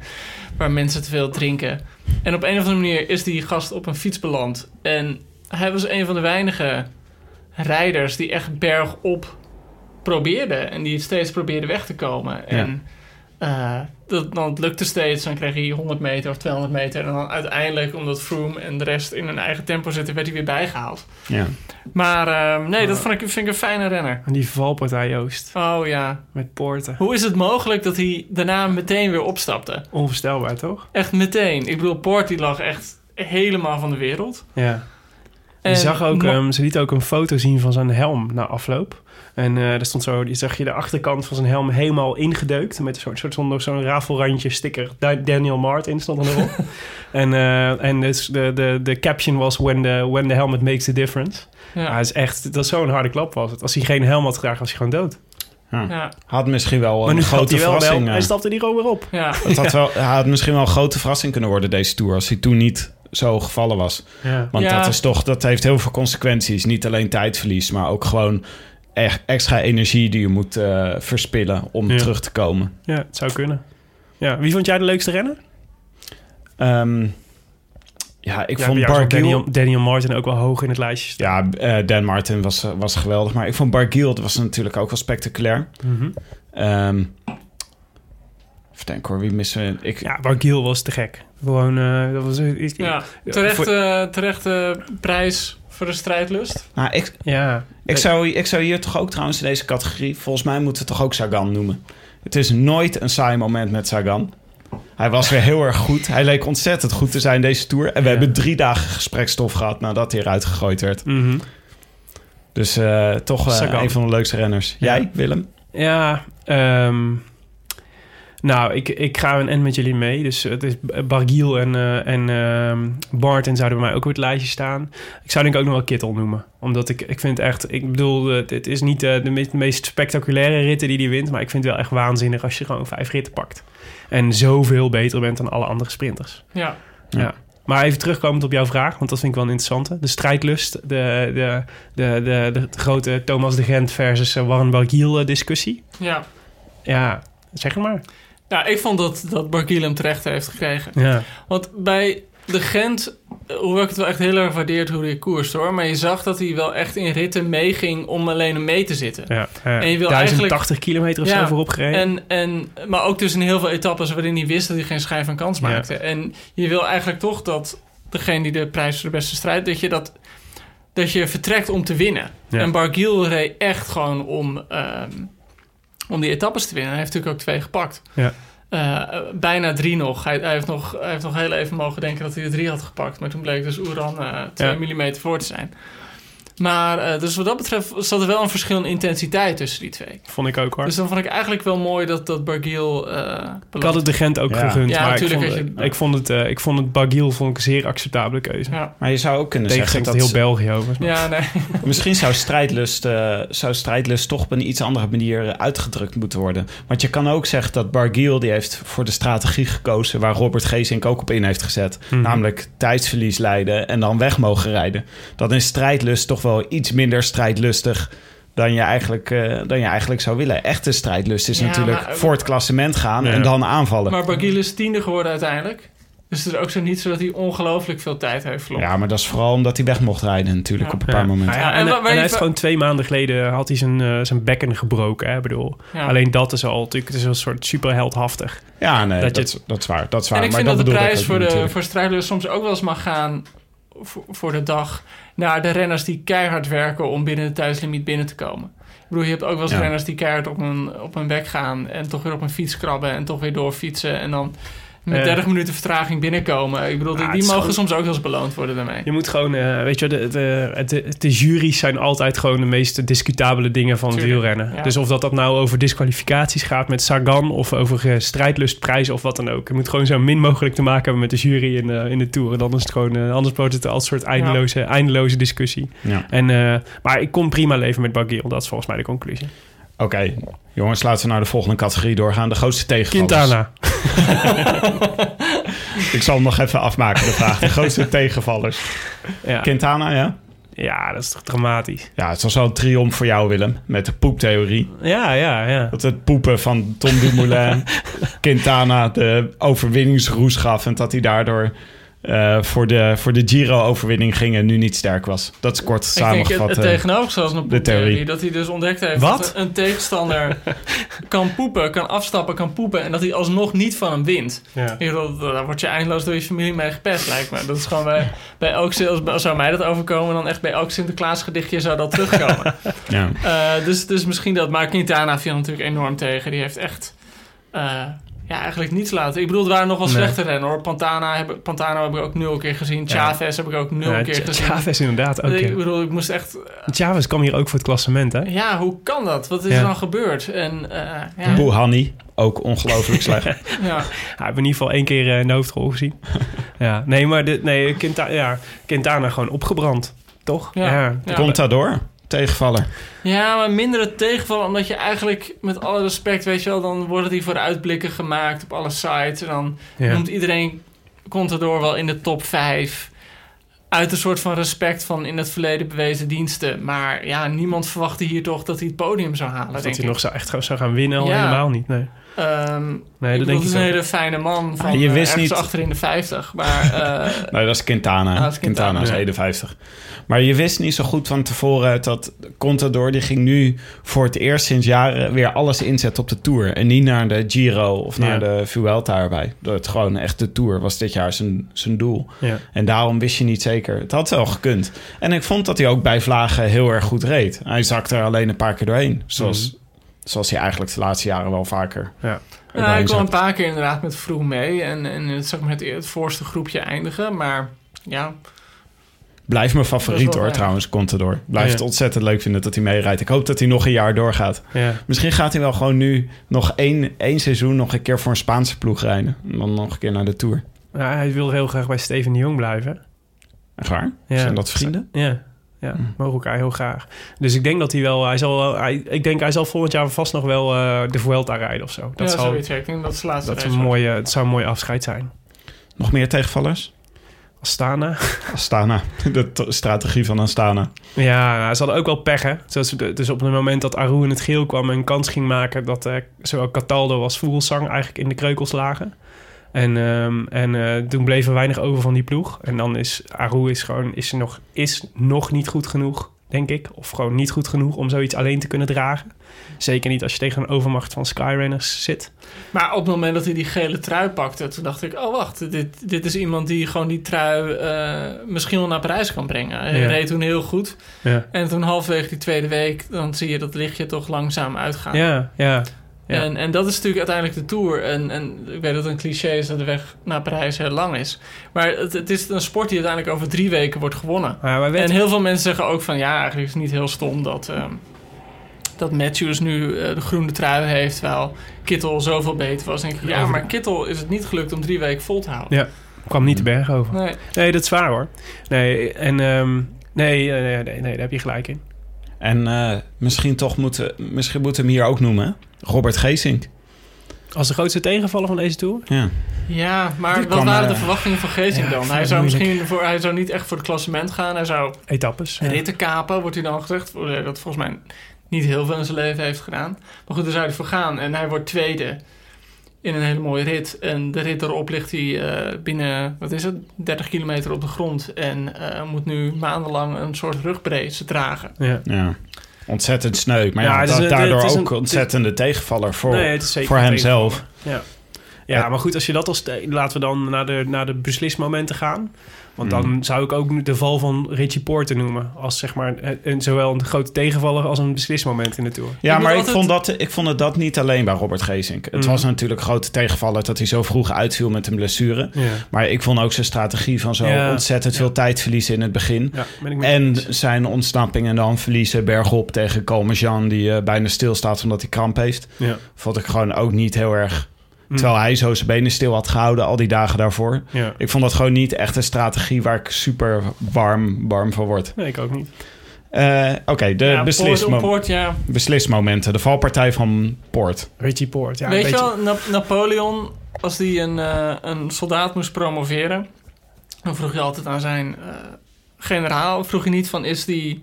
waar mensen te veel drinken. En op een of andere manier is die gast op een fiets beland. En hij was een van de weinige rijders die echt bergop probeerde. En die steeds probeerde weg te komen. En eh, dat, dan het lukte steeds. Dan kreeg hij 100 meter of 200 meter. En dan uiteindelijk, omdat Froome en de rest in hun eigen tempo zitten, werd hij weer bijgehaald. Ja. Maar eh, nee, dat vond ik, vind ik een fijne renner. En die valpartij, Joost, Oh ja. met Poorten. Hoe is het mogelijk dat hij daarna meteen weer opstapte? Onvoorstelbaar, toch? Echt meteen. Ik bedoel, Poort die lag echt helemaal van de wereld. Ja. Je En zag ook, ehm, ze liet ook een foto zien van zijn helm na afloop. En eh er stond zo, die zag je de achterkant van zijn helm helemaal ingedeukt. Met een soort, soort zo'n zo'n rafelrandje sticker. Da- Daniel Martin stond er erop. en en en dus de, de, de caption was: when the, when the helmet makes the difference. Ja. is echt, dat is zo'n harde klap was het. Als hij geen helm had gedragen, was hij gewoon dood. Ja, Had misschien wel maar een grote grote hij wel verrassing. wel. eh, Hij stapte die gewoon weer op. ja. Het had, wel, hij had misschien wel een grote verrassing kunnen worden deze tour als hij toen niet zo gevallen was. Ja. Want Ja. dat is toch, dat heeft heel veel consequenties. Niet alleen tijdverlies, maar ook gewoon extra energie die je moet eh, verspillen om Ja. terug te komen. ja, het zou kunnen. Ja, wie vond jij de leukste renner? Ehm, ja, ik Ja, vond Barguil... Daniel, Daniel Martin ook wel hoog in het lijstje staan. Ja, eh, Dan Martin was, was geweldig. Maar ik vond Barguil, dat was natuurlijk ook wel spectaculair. Ehm even denken hoor, wie missen we? Ik, Ja, Barguil was te gek. Gewoon, eh, dat was... Ik, ja. Terecht, voor- eh, terecht eh, prijs voor de strijdlust. nou, ik, ja. Ik zou, ik zou hier toch ook trouwens in deze categorie... Volgens mij moeten we toch ook Sagan noemen. Het is nooit een saai moment met Sagan. Hij was weer heel erg goed. Hij leek ontzettend goed te zijn deze Tour. En we hebben drie dagen gesprekstof gehad nadat hij eruit gegooid werd. Mhm. Dus eh, toch eh, een van de leukste renners. Jij, Willem? Ja, ehm, nou, ik, ik ga een end met jullie mee. Dus het is Bargiel en, eh en ehm, Martin zouden bij mij ook op het lijstje staan. Ik zou denk ik ook nog wel Kittel noemen. Omdat ik, ik vind echt... Ik bedoel, het, het is niet eh, de meest, meest spectaculaire ritten die hij wint... maar ik vind het wel echt waanzinnig als je gewoon vijf ritten pakt. En zoveel beter bent dan alle andere sprinters. Ja. Ja. Maar even terugkomend op jouw vraag, want dat vind ik wel een interessante. De strijdlust, de, de, de, de, de grote Thomas de Gent versus eh, Warren Bargiel eh, discussie. Ja. Ja, zeg het maar. Ja, ik vond dat, dat Bargiel hem terecht heeft gekregen. Ja. Want bij de Gent, hoewel ik het wel echt heel erg waardeerd hoe hij koerst hoor. Maar je zag dat hij wel echt in ritten meeging om alleen mee te zitten. Ja, ja. En je wil 1080 eigenlijk- kilometer of Ja, zo voorop gereden. En, en, maar ook dus in heel veel etappes waarin hij wist dat hij geen schijn van kans Ja. maakte. En je wil eigenlijk toch dat degene die de prijs voor de beste strijd, dat je dat dat je vertrekt om te winnen. En Bargiel reed echt gewoon om, ehm, om die etappes te winnen. Hij heeft natuurlijk ook twee gepakt. Ja. Eh, bijna drie nog. Hij, hij, heeft nog. hij heeft nog heel even mogen denken dat hij er drie had gepakt. Maar toen bleek dus Oeran 2 Ja. mm voor te zijn. Maar eh, dus wat dat betreft zat er wel een verschil in intensiteit tussen die twee. Vond ik ook hoor. Dus dan vond ik eigenlijk wel mooi dat, dat Bargiel... eh ik had het de Gent ook Ja. gegund. Ja, maar ik natuurlijk vond, je- ik vond het, eh, ik vond het Bargiel vond ik een zeer acceptabele keuze. Ja, Maar je zou ook kunnen zeggen dat... heel België over. ja nee. Misschien zou strijdlust, eh, zou strijdlust toch op een iets andere manier uitgedrukt moeten worden. Want je kan ook zeggen dat Bargiel die heeft voor de strategie gekozen... waar Robert Geesink ook op in heeft gezet. Mhm. Namelijk tijdsverlies leiden en dan weg mogen rijden. Dan is strijdlust toch wel iets minder strijdlustig... Dan je, eigenlijk, eh, dan je eigenlijk zou willen. Echte strijdlust is Ja, natuurlijk maar- voor het klassement gaan Ja. en dan aanvallen. Maar Bargiel is tiende geworden uiteindelijk. Dus het is ook zo niet zo dat hij ongelooflijk veel tijd heeft verloren. Ja, maar dat is vooral omdat hij weg mocht rijden natuurlijk Ja. op een paar Ja. momenten. En, en hij heeft gewoon twee maanden geleden had hij zijn, eh, zijn bekken gebroken. Hè? Ik bedoel, Ja. Alleen dat is al natuurlijk, het is een soort superheldhaftig. Ja, nee, Dat dat, je- dat is waar. Dat is waar. En ik maar vind dat, de prijs voor, de, natuurlijk. voor strijdlust soms ook wel eens mag gaan voor, voor de dag naar de renners die keihard werken om binnen de tijdslimiet binnen te komen. Ik bedoel, je hebt ook wel eens Ja. renners die keihard op een, op een bek gaan en toch weer op een fiets krabben en toch weer doorfietsen en dan met Eh. 30 minuten vertraging binnenkomen. Ik bedoel, die, Ah, die mogen gewoon- soms ook wel eens beloond worden daarmee. Je moet gewoon, eh, weet je, de, de, de, de juries zijn altijd gewoon de meest discutabele dingen van het wielrennen. ja. Dus of dat, dat nou over disqualificaties gaat met Sagan of over eh, strijdlustprijzen of wat dan ook. Je moet gewoon zo min mogelijk te maken hebben met de jury in, de in de Tour. Dan is het gewoon, anders wordt het als een soort eindeloze, eindeloze discussie. Ja. En, eh, maar ik kon prima leven met Barguil, dat is volgens mij de conclusie. Oké, jongens, laten we naar de volgende categorie doorgaan. De grootste tegenvallers. Quintana. Ik zal hem nog even afmaken, de vraag. De grootste tegenvallers. Ja. Quintana, ja? ja, dat is toch dramatisch. Ja, het was wel een triomf voor jou, Willem. Met de poeptheorie. Ja, ja, ja. Dat het poepen van Tom Dumoulin Quintana de overwinningsroes gaf... en dat hij daardoor eh, voor, de, voor de Giro-overwinning ging... en nu niet sterk was. Dat is kort Ik denk samengevat. het, het eh. tegenovergestelde de de theorie. theorie. Dat hij dus ontdekt heeft Wat? dat een tegenstander kan poepen, kan afstappen, kan poepen. En dat hij alsnog niet van hem wint. ja. Daar word je eindeloos door je familie mee gepest, lijkt me. Dat is gewoon bij, bij elk, als zou mij dat overkomen, dan echt bij elk Sinterklaas gedichtje zou dat terugkomen. ja. Eh, dus, dus misschien dat. Maar Quintana viel natuurlijk enorm tegen. Die heeft echt. eh, ja, eigenlijk niets laten. Ik bedoel, er waren nog wel Nee. slechte rennen hoor. Pantana heb, Pantano heb ik ook nul keer gezien. Chavez heb ik ook nul Ja, keer Ch- gezien. Chavez inderdaad ook. Ik bedoel, ik moest echt. Chavez kwam hier ook voor het klassement, hè? Ja, hoe kan dat? Wat is Ja. er dan gebeurd? En eh ja, Boehani, ook ongelooflijk slecht. ja. Ja, ik heb in ieder geval één keer eh, een hoofdrol gezien. ja, nee, maar dit, nee, Quintana, ja, Quintana gewoon opgebrand, toch? Ja. Ja. Contador, tegenvaller. Ja, maar mindere tegenval, omdat je eigenlijk, met alle respect, weet je wel, dan worden die vooruitblikken gemaakt op alle sites. En dan Ja. noemt iedereen Contador wel in de top 5. Uit een soort van respect van in het verleden bewezen diensten. Maar ja, niemand verwachtte hier toch dat hij het podium zou halen, Of dat hij nog zou, echt zou gaan winnen, al Ja. helemaal niet. Nee, Ehm, nee dat denk ik een hele fijne man van Ah, je je wist niet- achter in de 50. Maar eh, Nee, dat is Quintana. Ah, dat is Quintana, Quintana. is Ja. 51. Maar je wist niet zo goed van tevoren dat Contador... die ging nu voor het eerst sinds jaren weer alles inzetten op de Tour. En niet naar de Giro of naar Ja. de Vuelta erbij. Dat het gewoon echt de Tour was dit jaar zijn, zijn doel. Ja. En daarom wist je niet zeker. Het had wel gekund. En ik vond dat hij ook bij Vlagen heel erg goed reed. Hij zakte er alleen een paar keer doorheen. Zoals, Mhm. Zoals hij eigenlijk de laatste jaren wel vaker. Ja. ik kwam een paar keer inderdaad met vroeg mee. En, en het, zeg maar, het, het voorste groepje eindigen. Maar ja, Blijft mijn favoriet hoor, trouwens, Contador. Blijf Ja. het ontzettend leuk vinden dat hij meerijdt. Ik hoop dat hij nog een jaar doorgaat. Ja. Misschien gaat hij wel gewoon nu nog één, één seizoen nog een keer voor een Spaanse ploeg rijden. En dan nog een keer naar de Tour. Ja, hij wil heel graag bij Steven de Jong blijven. Echt waar? Ja. Zijn dat vrienden? Ja, ja Hm. mogen elkaar heel graag. Dus ik denk dat hij wel... Hij zal, hij, ik denk hij zal volgend jaar vast nog wel eh, de Vuelta rijden of zo. Dat, ja, zal, zoiets. Ja, ik denk dat het de laatste dat, is een mooie, het zou een mooi afscheid zijn. Nog meer tegenvallers? Astana. Astana. De strategie van Astana. Ja, nou, ze hadden ook wel pech, hè. Zoals, de- dus op het moment dat Aru in het geel kwam... en een kans ging maken dat eh, zowel Cataldo als Vogelsang eigenlijk in de kreukels lagen. En, ehm, en eh, toen bleef er weinig over van die ploeg. En dan is Aru is gewoon is nog, is nog niet goed genoeg, denk ik. Of gewoon niet goed genoeg om zoiets alleen te kunnen dragen. Zeker niet als je tegen een overmacht van Skyrunners zit. Maar op het moment dat hij die gele trui pakte, toen dacht ik: oh wacht, dit, dit is iemand die gewoon die trui eh, misschien wel naar Parijs kan brengen. Hij Ja. reed toen heel goed. Ja, En toen halverwege die tweede week, dan zie je dat lichtje toch langzaam uitgaan. ja, ja. Ja. En, en dat is natuurlijk uiteindelijk de Tour. En, en ik weet dat het een cliché is dat de weg naar Parijs heel lang is. Maar het, het is een sport die uiteindelijk over drie weken wordt gewonnen. Maar weten- En heel veel mensen zeggen ook van... ja, eigenlijk is het niet heel stom dat, ehm, dat Matthews nu eh, de groene trui heeft... terwijl Kittel zoveel beter was. Ik, ja, maar Kittel is het niet gelukt om drie weken vol te houden. Ja, kwam niet de berg over. Nee. Nee, dat is waar hoor. Nee, en ehm, nee, nee, nee, nee, daar heb je gelijk in. En eh, misschien toch moeten, misschien moeten we hem hier ook noemen. Robert Geesink. Als de grootste tegenvaller van deze tour? Ja. Ja, maar Die wat waren eh, de verwachtingen van Geesink ja, dan? Hij zou misschien voor, hij zou niet echt voor het klassement gaan. Hij zou Etappes. ja. ritten kapen, wordt hij dan gezegd. Voor- eh, Dat volgens mij niet heel veel in zijn leven heeft gedaan. Maar goed, daar zou hij voor gaan. En hij wordt tweede in een hele mooie rit. En de rit erop ligt hij eh, binnen, wat is het, 30 kilometer op de grond. En eh, moet nu maandenlang een soort rugbrace dragen. Ja. ja. Ontzettend sneu. Maar Ja, is daardoor is een- ook ontzettende tegenvaller voor, Nee, voor hemzelf. Ja. Ja, maar goed, als je dat als... te- Laten we dan naar de, naar de beslismomenten gaan. Want dan zou ik ook de val van Richie Porte noemen. Als zeg maar een, een- zowel een grote tegenvaller als een beslismoment in de Tour. Ja, Ik maar ik, altijd- vond dat, ik vond het dat niet alleen bij Robert Geesink. Het Mhm. was natuurlijk een grote tegenvaller dat hij zo vroeg uitviel met een blessure. Ja, Maar ik vond ook zijn strategie van zo Ja. ontzettend veel tijd verliezen in het begin. En zijn ontsnapping en dan verliezen bergop tegen Colmejean... die eh, bijna stilstaat omdat hij kramp heeft. Ja. Vond ik gewoon ook niet heel erg... Mm. Terwijl hij zo zijn benen stil had gehouden al die dagen daarvoor. Ja. Ik vond dat gewoon niet echt een strategie waar ik super warm, warm van word. Nee, ik ook niet. Eh, Oké, de ja, beslismo- Poort, Poort, ja. beslismomenten. De valpartij van Poort. Richie Porte, ja. Weet een je wel, Na- Napoleon, als die een, eh, een soldaat moest promoveren... dan vroeg je altijd aan zijn eh, generaal... vroeg je niet van, is die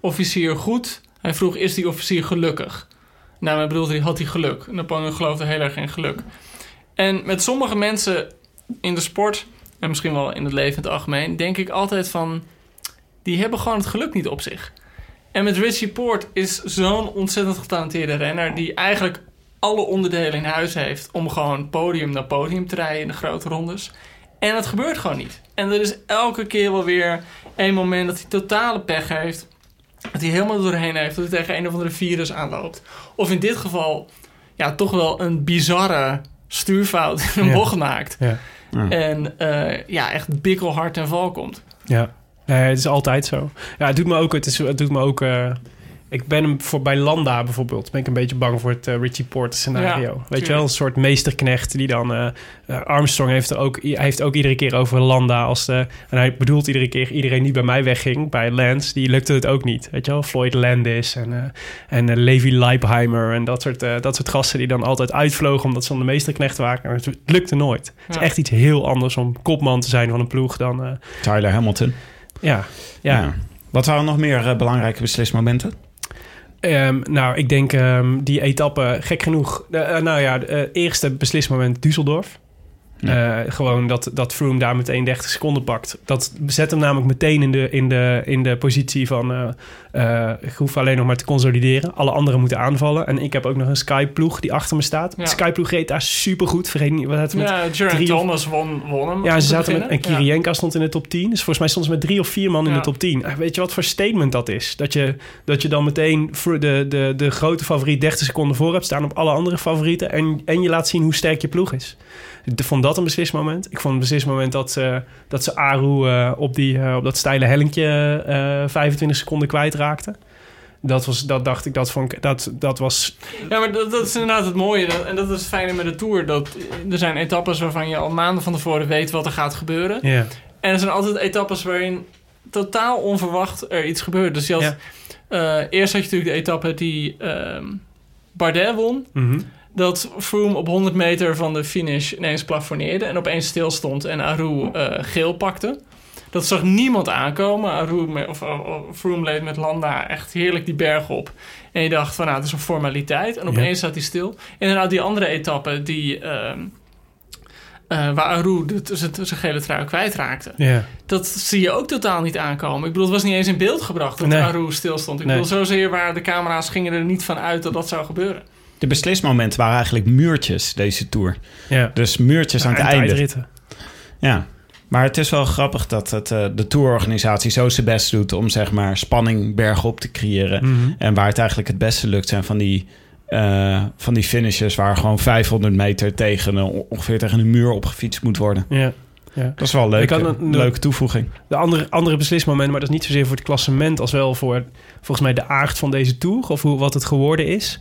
officier goed? Hij vroeg, is die officier gelukkig? Nou, ik bedoelde hij, had hij geluk? Napoleon geloofde heel erg in geluk. En met sommige mensen in de sport... en misschien wel in het leven in het algemeen... denk ik altijd van... die hebben gewoon het geluk niet op zich. En met Richie Poort is zo'n ontzettend getalenteerde renner... die eigenlijk alle onderdelen in huis heeft om gewoon podium naar podium te rijden in de grote rondes. En het gebeurt gewoon niet. En er is elke keer wel weer een moment dat hij totale pech heeft. Dat hij helemaal doorheen heeft. Dat hij tegen een of andere virus aanloopt. Of in dit geval, ja, toch wel een bizarre stuurfout in een Ja. bocht maakt. Ja. Ja. En eh, ja, echt bikkelhard ten val komt. Ja, nee, het is altijd zo. Ja, het doet me ook. Het, is, het doet me ook. eh, ik ben hem voor bij Landa bijvoorbeeld. Ben ik een beetje bang voor het eh, Richie Porte scenario. Ja, Weet je wel, een soort meesterknecht die dan. eh, eh, Armstrong heeft er ook, hij heeft ook iedere keer over Landa als de. En hij bedoelt iedere keer iedereen die bij mij wegging, bij Lance, die lukte het ook niet. Weet je wel, Floyd Landis en, eh, en Levi Leipheimer en dat soort, dat soort gasten die dan altijd uitvlogen omdat ze dan de meesterknecht waren. En het lukte nooit. Het is echt iets heel anders om kopman te zijn van een ploeg dan. eh, Tyler Hamilton. ja, ja. Wat waren nog meer belangrijke beslismomenten? Ehm, nou, ik denk ehm, die etappe, gek genoeg. eh, nou ja, het eerste beslismoment Düsseldorf. Ja. Eh, gewoon dat, dat Froome daar meteen 30 seconden pakt. Dat zet hem namelijk meteen in de, in de, in de positie van... eh, ik hoef alleen nog maar te consolideren. Alle anderen moeten aanvallen. En ik heb ook nog een Sky-ploeg die achter me staat. Ja. Sky-ploeg reed daar supergoed. Vergeet niet, wat het met Ja, of- Thomas won, won hem. ja, ze met, en. Ja. Kirienka stond in de top 10. Dus volgens mij stond ze met drie of vier man in Ja. de top 10. Eh, Weet je wat voor statement dat is? Dat je, dat je dan meteen voor de, de, de grote favoriet 30 seconden voor hebt staan op alle andere favorieten. En, en je laat zien hoe sterk je ploeg is. Ik vond dat een beslismoment. Ik vond een beslismoment dat ze, dat ze Aru eh, op, die, eh, op dat steile hellinkje eh 25 seconden kwijtraakte. Dat, was, dat dacht ik, dat, vond ik, dat, dat was... Ja, maar dat, dat is inderdaad het mooie. En dat is het fijne met de Tour. Dat, er zijn etappes waarvan je al maanden van tevoren weet wat er gaat gebeuren. Ja, En er zijn altijd etappes waarin totaal onverwacht er iets gebeurt. Dus je had, eerst had je natuurlijk de etappe die ehm, Bardet won. Mhm. Dat Froome op 100 meter van de finish ineens plafonneerde en opeens stilstond en Aru eh, geel pakte. Dat zag niemand aankomen. Aru of, Froome leed met Landa echt heerlijk die berg op. En je dacht van nou, het is een formaliteit. En opeens staat hij stil. Inderdaad, die andere etappe die, ehm, eh, waar Aru zijn gele trui kwijtraakte. ja. Dat zie je ook totaal niet aankomen. Ik bedoel, het was niet eens in beeld gebracht dat Nee. Aru stilstond. Ik Nee. bedoel, zozeer waar de camera's gingen er niet van uit dat dat zou gebeuren. De beslismomenten waren eigenlijk muurtjes deze Tour. ja. Dus muurtjes aan het einde. Ja, maar het is wel grappig dat het, eh, de tourorganisatie zo zijn best doet om zeg maar spanning bergop te creëren. Mhm. En waar het eigenlijk het beste lukt zijn van die, eh, van die finishes waar gewoon 500 meter tegen een, ongeveer tegen een muur opgefietst moet worden. Ja. Ja. Dat is wel leuk. Een een- leuke toevoeging. De andere, andere beslismomenten, maar dat is niet zozeer voor het klassement als wel voor volgens mij de aard van deze tour of hoe, wat het geworden is.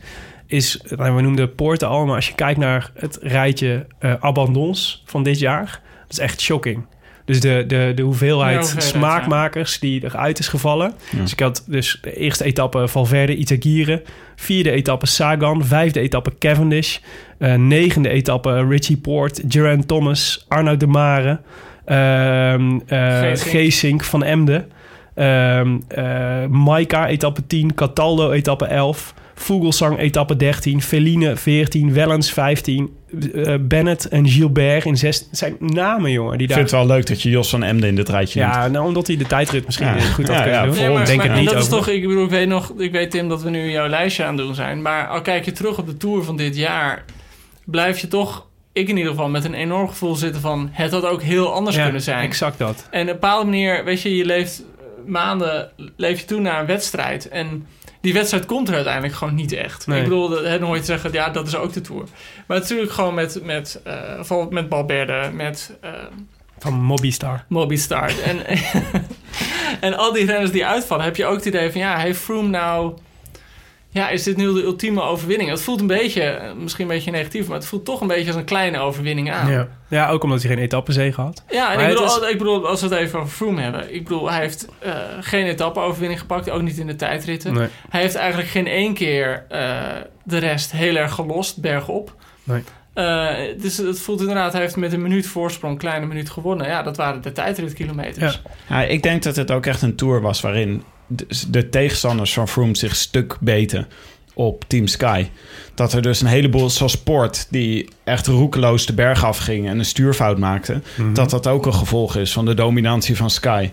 Is, nou, we noemden Poorten al, maar als je kijkt naar het rijtje eh, abandons van dit jaar, dat is echt shocking. Dus de, de, de hoeveelheid, smaakmakers die eruit is gevallen. Ja. Dus ik had dus de eerste etappe Valverde, Itagire. Vierde etappe Sagan. Vijfde etappe Cavendish. eh, negende etappe Richie Poort, Geraint Thomas, Arnoud de Mare. ehm eh, Geesink. Van Emden. ehm eh, Maika etappe 10. Cataldo etappe 11. Vogelsang etappe 13. Feline 14. Wellens 15. eh, Bennett en Gilbert in 16. Het zijn namen, jongen. Die Ik daar... vind het wel leuk dat je Jos van Emden in dit rijtje. Ja, nou, omdat hij de tijdrit misschien Ja. goed had Ja, kunnen ja, doen. Nee, maar, Denk maar- het en niet dat is toch, ik bedoel, ik weet nog, ik weet Tim dat we nu jouw lijstje aan het doen zijn. Maar al kijk je terug op de Tour van dit jaar, blijf je toch, ik in ieder geval, met een enorm gevoel zitten van, het had ook heel anders Ja, kunnen zijn. Exact dat. En op een bepaalde manier, weet je, je leeft maanden, leef je toe naar een wedstrijd. En die wedstrijd komt er uiteindelijk gewoon niet echt. Nee. Ik bedoel, dat- het nooit zeggen, ja, dat is ook de Tour. Maar natuurlijk gewoon met, met, bijvoorbeeld met Balberde, met... eh, Van Mobistar. Mobistar. En, en al die renners die uitvallen, heb je ook het idee van... ja, heeft Froome nou... ja, is dit nu de ultieme overwinning? Het voelt een beetje, eh, misschien een beetje negatief... maar het voelt toch een beetje als een kleine overwinning aan. Ja. ja, ook omdat hij geen etappezege had. Ja, en ik bedoel, is- ik bedoel, als we het even over Froome hebben... ik bedoel, hij heeft eh, geen etappe-overwinning gepakt... ook niet in de tijdritten. Nee. Hij heeft eigenlijk geen één keer eh, de rest heel erg gelost, bergop. Nee. Dus het voelt inderdaad, hij heeft met een minuut voorsprong, een kleine minuut gewonnen. Ja, dat waren de tijdritkilometers. Ja, ik denk dat het ook echt een tour was waarin de, de tegenstanders van Froome zich stuk beten op Team Sky. Dat er dus een heleboel, zoals Sport, die echt roekeloos de berg afging en een stuurfout maakte, Mhm. dat dat ook een gevolg is van de dominantie van Sky.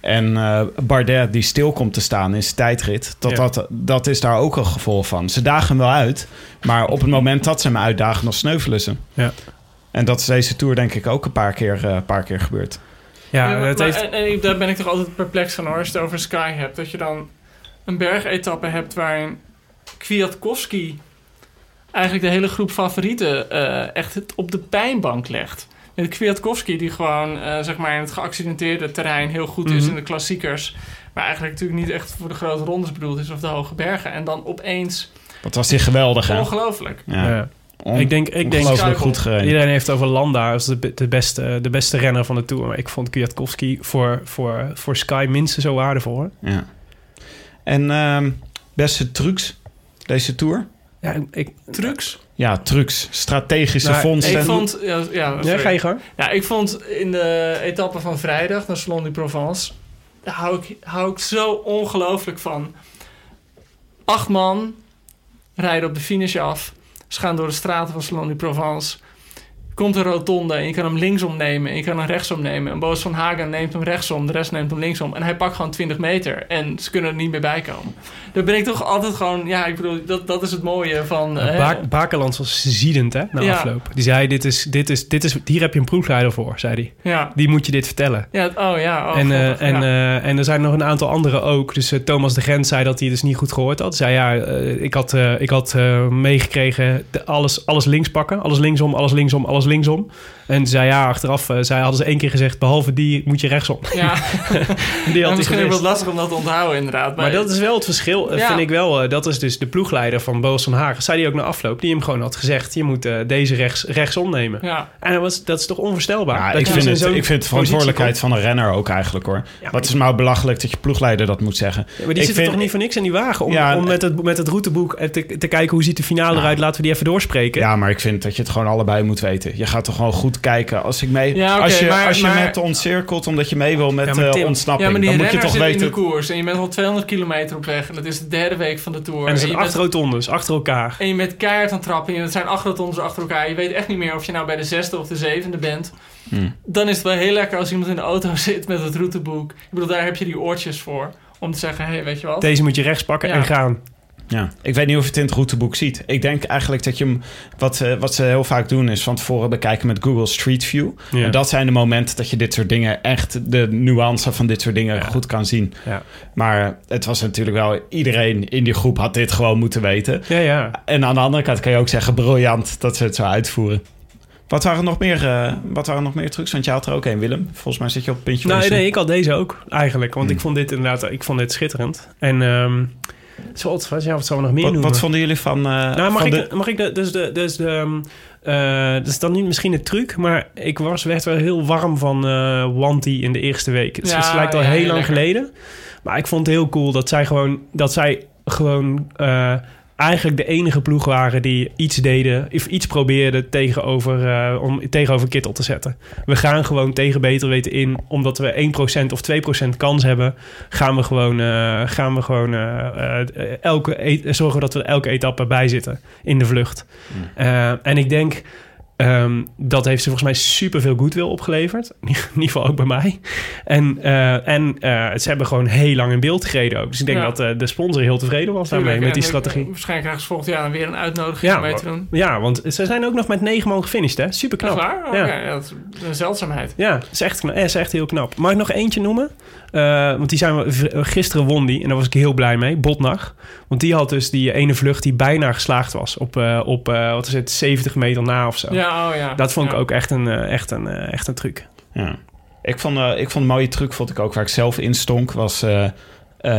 En eh, Bardet, die stil komt te staan in zijn tijdrit, dat, Ja. dat, dat is daar ook een gevolg van. Ze dagen hem wel uit, maar op het moment dat ze hem uitdagen, dan sneuvelen ze. Ja. En dat is deze tour denk ik ook een paar keer, eh, paar keer gebeurd. Ja, maar- het maar- heeft... en, en daar ben ik toch altijd perplex van hoor, als je het over Sky hebt. Dat je dan een bergetappe hebt waarin Kwiatkowski eigenlijk de hele groep favorieten eh, echt het op de pijnbank legt. Met Kwiatkowski die gewoon eh, zeg maar in het geaccidenteerde terrein heel goed is Mhm. in de klassiekers. Maar eigenlijk natuurlijk niet echt voor de grote rondes bedoeld is of de hoge bergen. En dan opeens Wat was die geweldig, hè? ongelooflijk. Ja. ja. On- Ik denk, ik denk goed gereden. Iedereen heeft over Landa als de, de, beste, de beste renner van de Tour. Maar ik vond Kwiatkowski voor, voor, voor Sky minstens zo waardevol. Hoor. Ja. En ehm, beste trucs deze tour? Ja, ik, Trucs. Ja, trucs. Strategische Nou, vondsten. Ik vond... Ja, ja, ja, ga je gang. Ja, ik vond in de etappe van vrijdag naar Salon du Provence... daar hou ik, hou ik zo ongelooflijk van. Acht man rijden op de finish af. Ze gaan door de straten van Salon du Provence. Komt een rotonde en je kan hem linksom nemen en je kan hem rechtsom nemen. En Boos van Hagen neemt hem rechtsom, de rest neemt hem linksom. En hij pakt gewoon 20 meter en ze kunnen er niet meer bij komen. Daar ben ik toch altijd gewoon, ja, ik bedoel, dat, dat is het mooie van... Ba Bakelands was ziedend, hè, na Ja. afloop. Die zei, dit is, dit is, dit is, hier heb je een proefleider voor, zei hij. ja, Die moet je dit vertellen. ja, oh ja, oh, en, eh, en, ja. eh, en er zijn nog een aantal anderen ook. Dus eh, Thomas de Gent zei dat hij het dus niet goed gehoord had. Zei ja, ik had, ik had meegekregen alles, alles links pakken. Alles linksom, alles linksom, alles linksom. En zei ja, achteraf eh, zei, hadden ze één keer gezegd... behalve die moet je rechtsom. ja. En die had misschien wat lastig om dat te onthouden inderdaad. Maar dat is wel het verschil, eh, Ja. vind ik wel. eh, dat is dus de ploegleider van Boos van Hagen. Zei hij ook na afloop. Die hem gewoon had gezegd... je moet deze rechts, rechtsom nemen. Ja, En dat, was, dat is toch onvoorstelbaar? Ja, Dat ik, je vind dus het, ik vind de verantwoordelijkheid van een renner ook eigenlijk hoor. maar Wat is nou belachelijk dat je ploegleider dat moet zeggen. Ja, maar die vind- toch niet voor niks in die wagen? Om, Ja, om met, het, met het routeboek te, te kijken hoe ziet de finale Ja. eruit. Laten we die even doorspreken. Ja, maar ik vind dat je het gewoon allebei moet weten. Je gaat toch gewoon goed kijken. Als ik mee, Ja, als je, maar- als je maar- met ontcirkelt omdat je mee wil met Ja, maar eh, ontsnapping, ja maar die dan moet je toch zit in weten. de koers en je bent al 200 kilometer op weg. En dat is de derde week van de Tour. en er zijn acht bent- rotondes, achter elkaar. En je bent keihard aan het trappen. En het zijn acht rotondes achter elkaar. Je weet echt niet meer of je nou bij de zesde of de zevende bent. Hmm. Dan is het wel heel lekker als iemand in de auto zit met het routeboek. Ik bedoel, daar heb je die oortjes voor. Om te zeggen, hé, hey, weet je wat? Deze moet je rechts pakken Ja. en gaan. Ja, ik weet niet of je het in het routeboek ziet. Ik denk eigenlijk dat je hem... Wat, eh, wat ze heel vaak doen is van tevoren bekijken met Google Street View. Ja. En dat zijn de momenten dat je dit soort dingen... echt de nuance van dit soort dingen Ja. goed kan zien. Ja. Maar het was natuurlijk wel... iedereen in die groep had dit gewoon moeten weten. Ja, ja. En aan de andere kant kan je ook zeggen... briljant dat ze het zo uitvoeren. Wat waren nog meer, eh, wat waren nog meer trucs? Want je had er ook een, Willem. Volgens mij zit je op het puntje Nou, nee, stoel. ik had deze ook eigenlijk. Want Hmm. ik vond dit inderdaad ik vond dit schitterend. En ehm zoals, wat, ja, wat zouden we nog meer wat, noemen? wat vonden jullie van... eh, Nou, mag van ik, de... mag ik de, dus de, dus de, eh, dat is dan niet misschien een truc, maar ik was, werd wel heel warm van eh Wanty in de eerste week. Dus Ja, het lijkt al ja, heel lang lekker. geleden. Maar ik vond het heel cool dat zij gewoon, dat zij gewoon eh, eigenlijk de enige ploeg waren die iets deden, of iets probeerden tegenover, eh, om tegenover Kittel te zetten. We gaan gewoon tegen beter weten in, omdat we 1% of 2% kans hebben, gaan we gewoon, eh, gaan we gewoon eh, elke e- zorgen dat we elke etappe bij zitten in de vlucht. Eh, en ik denk. Ehm, dat heeft ze volgens mij superveel goodwill opgeleverd. In ieder geval ook bij mij. En, eh, en eh, ze hebben gewoon heel lang in beeld gereden ook. Dus ik denk Ja. dat eh, de sponsor heel tevreden was daarmee Tuurlijk. met die strategie. Waarschijnlijk krijgen ze volgend jaar dan weer een uitnodiging Ja, om mee te doen. Ja, want ze zijn ook nog met negen man gefinished, hè? Super knap. waar? Oké, Ja. ja, dat is een zeldzaamheid. Ja, is echt, is echt heel knap. Mag ik nog eentje noemen? Want die zijn we, gisteren won die en daar was ik heel blij mee. Botnag. Want die had dus die ene vlucht die bijna geslaagd was. Op, op wat is het, 70 meter na of zo. Ja, oh ja. Dat vond ik ook echt een, eh, echt een, eh, echt een truc. Ja. Ik, vond, eh, ik vond een mooie truc, vond ik ook, waar ik zelf in stonk, was eh, eh,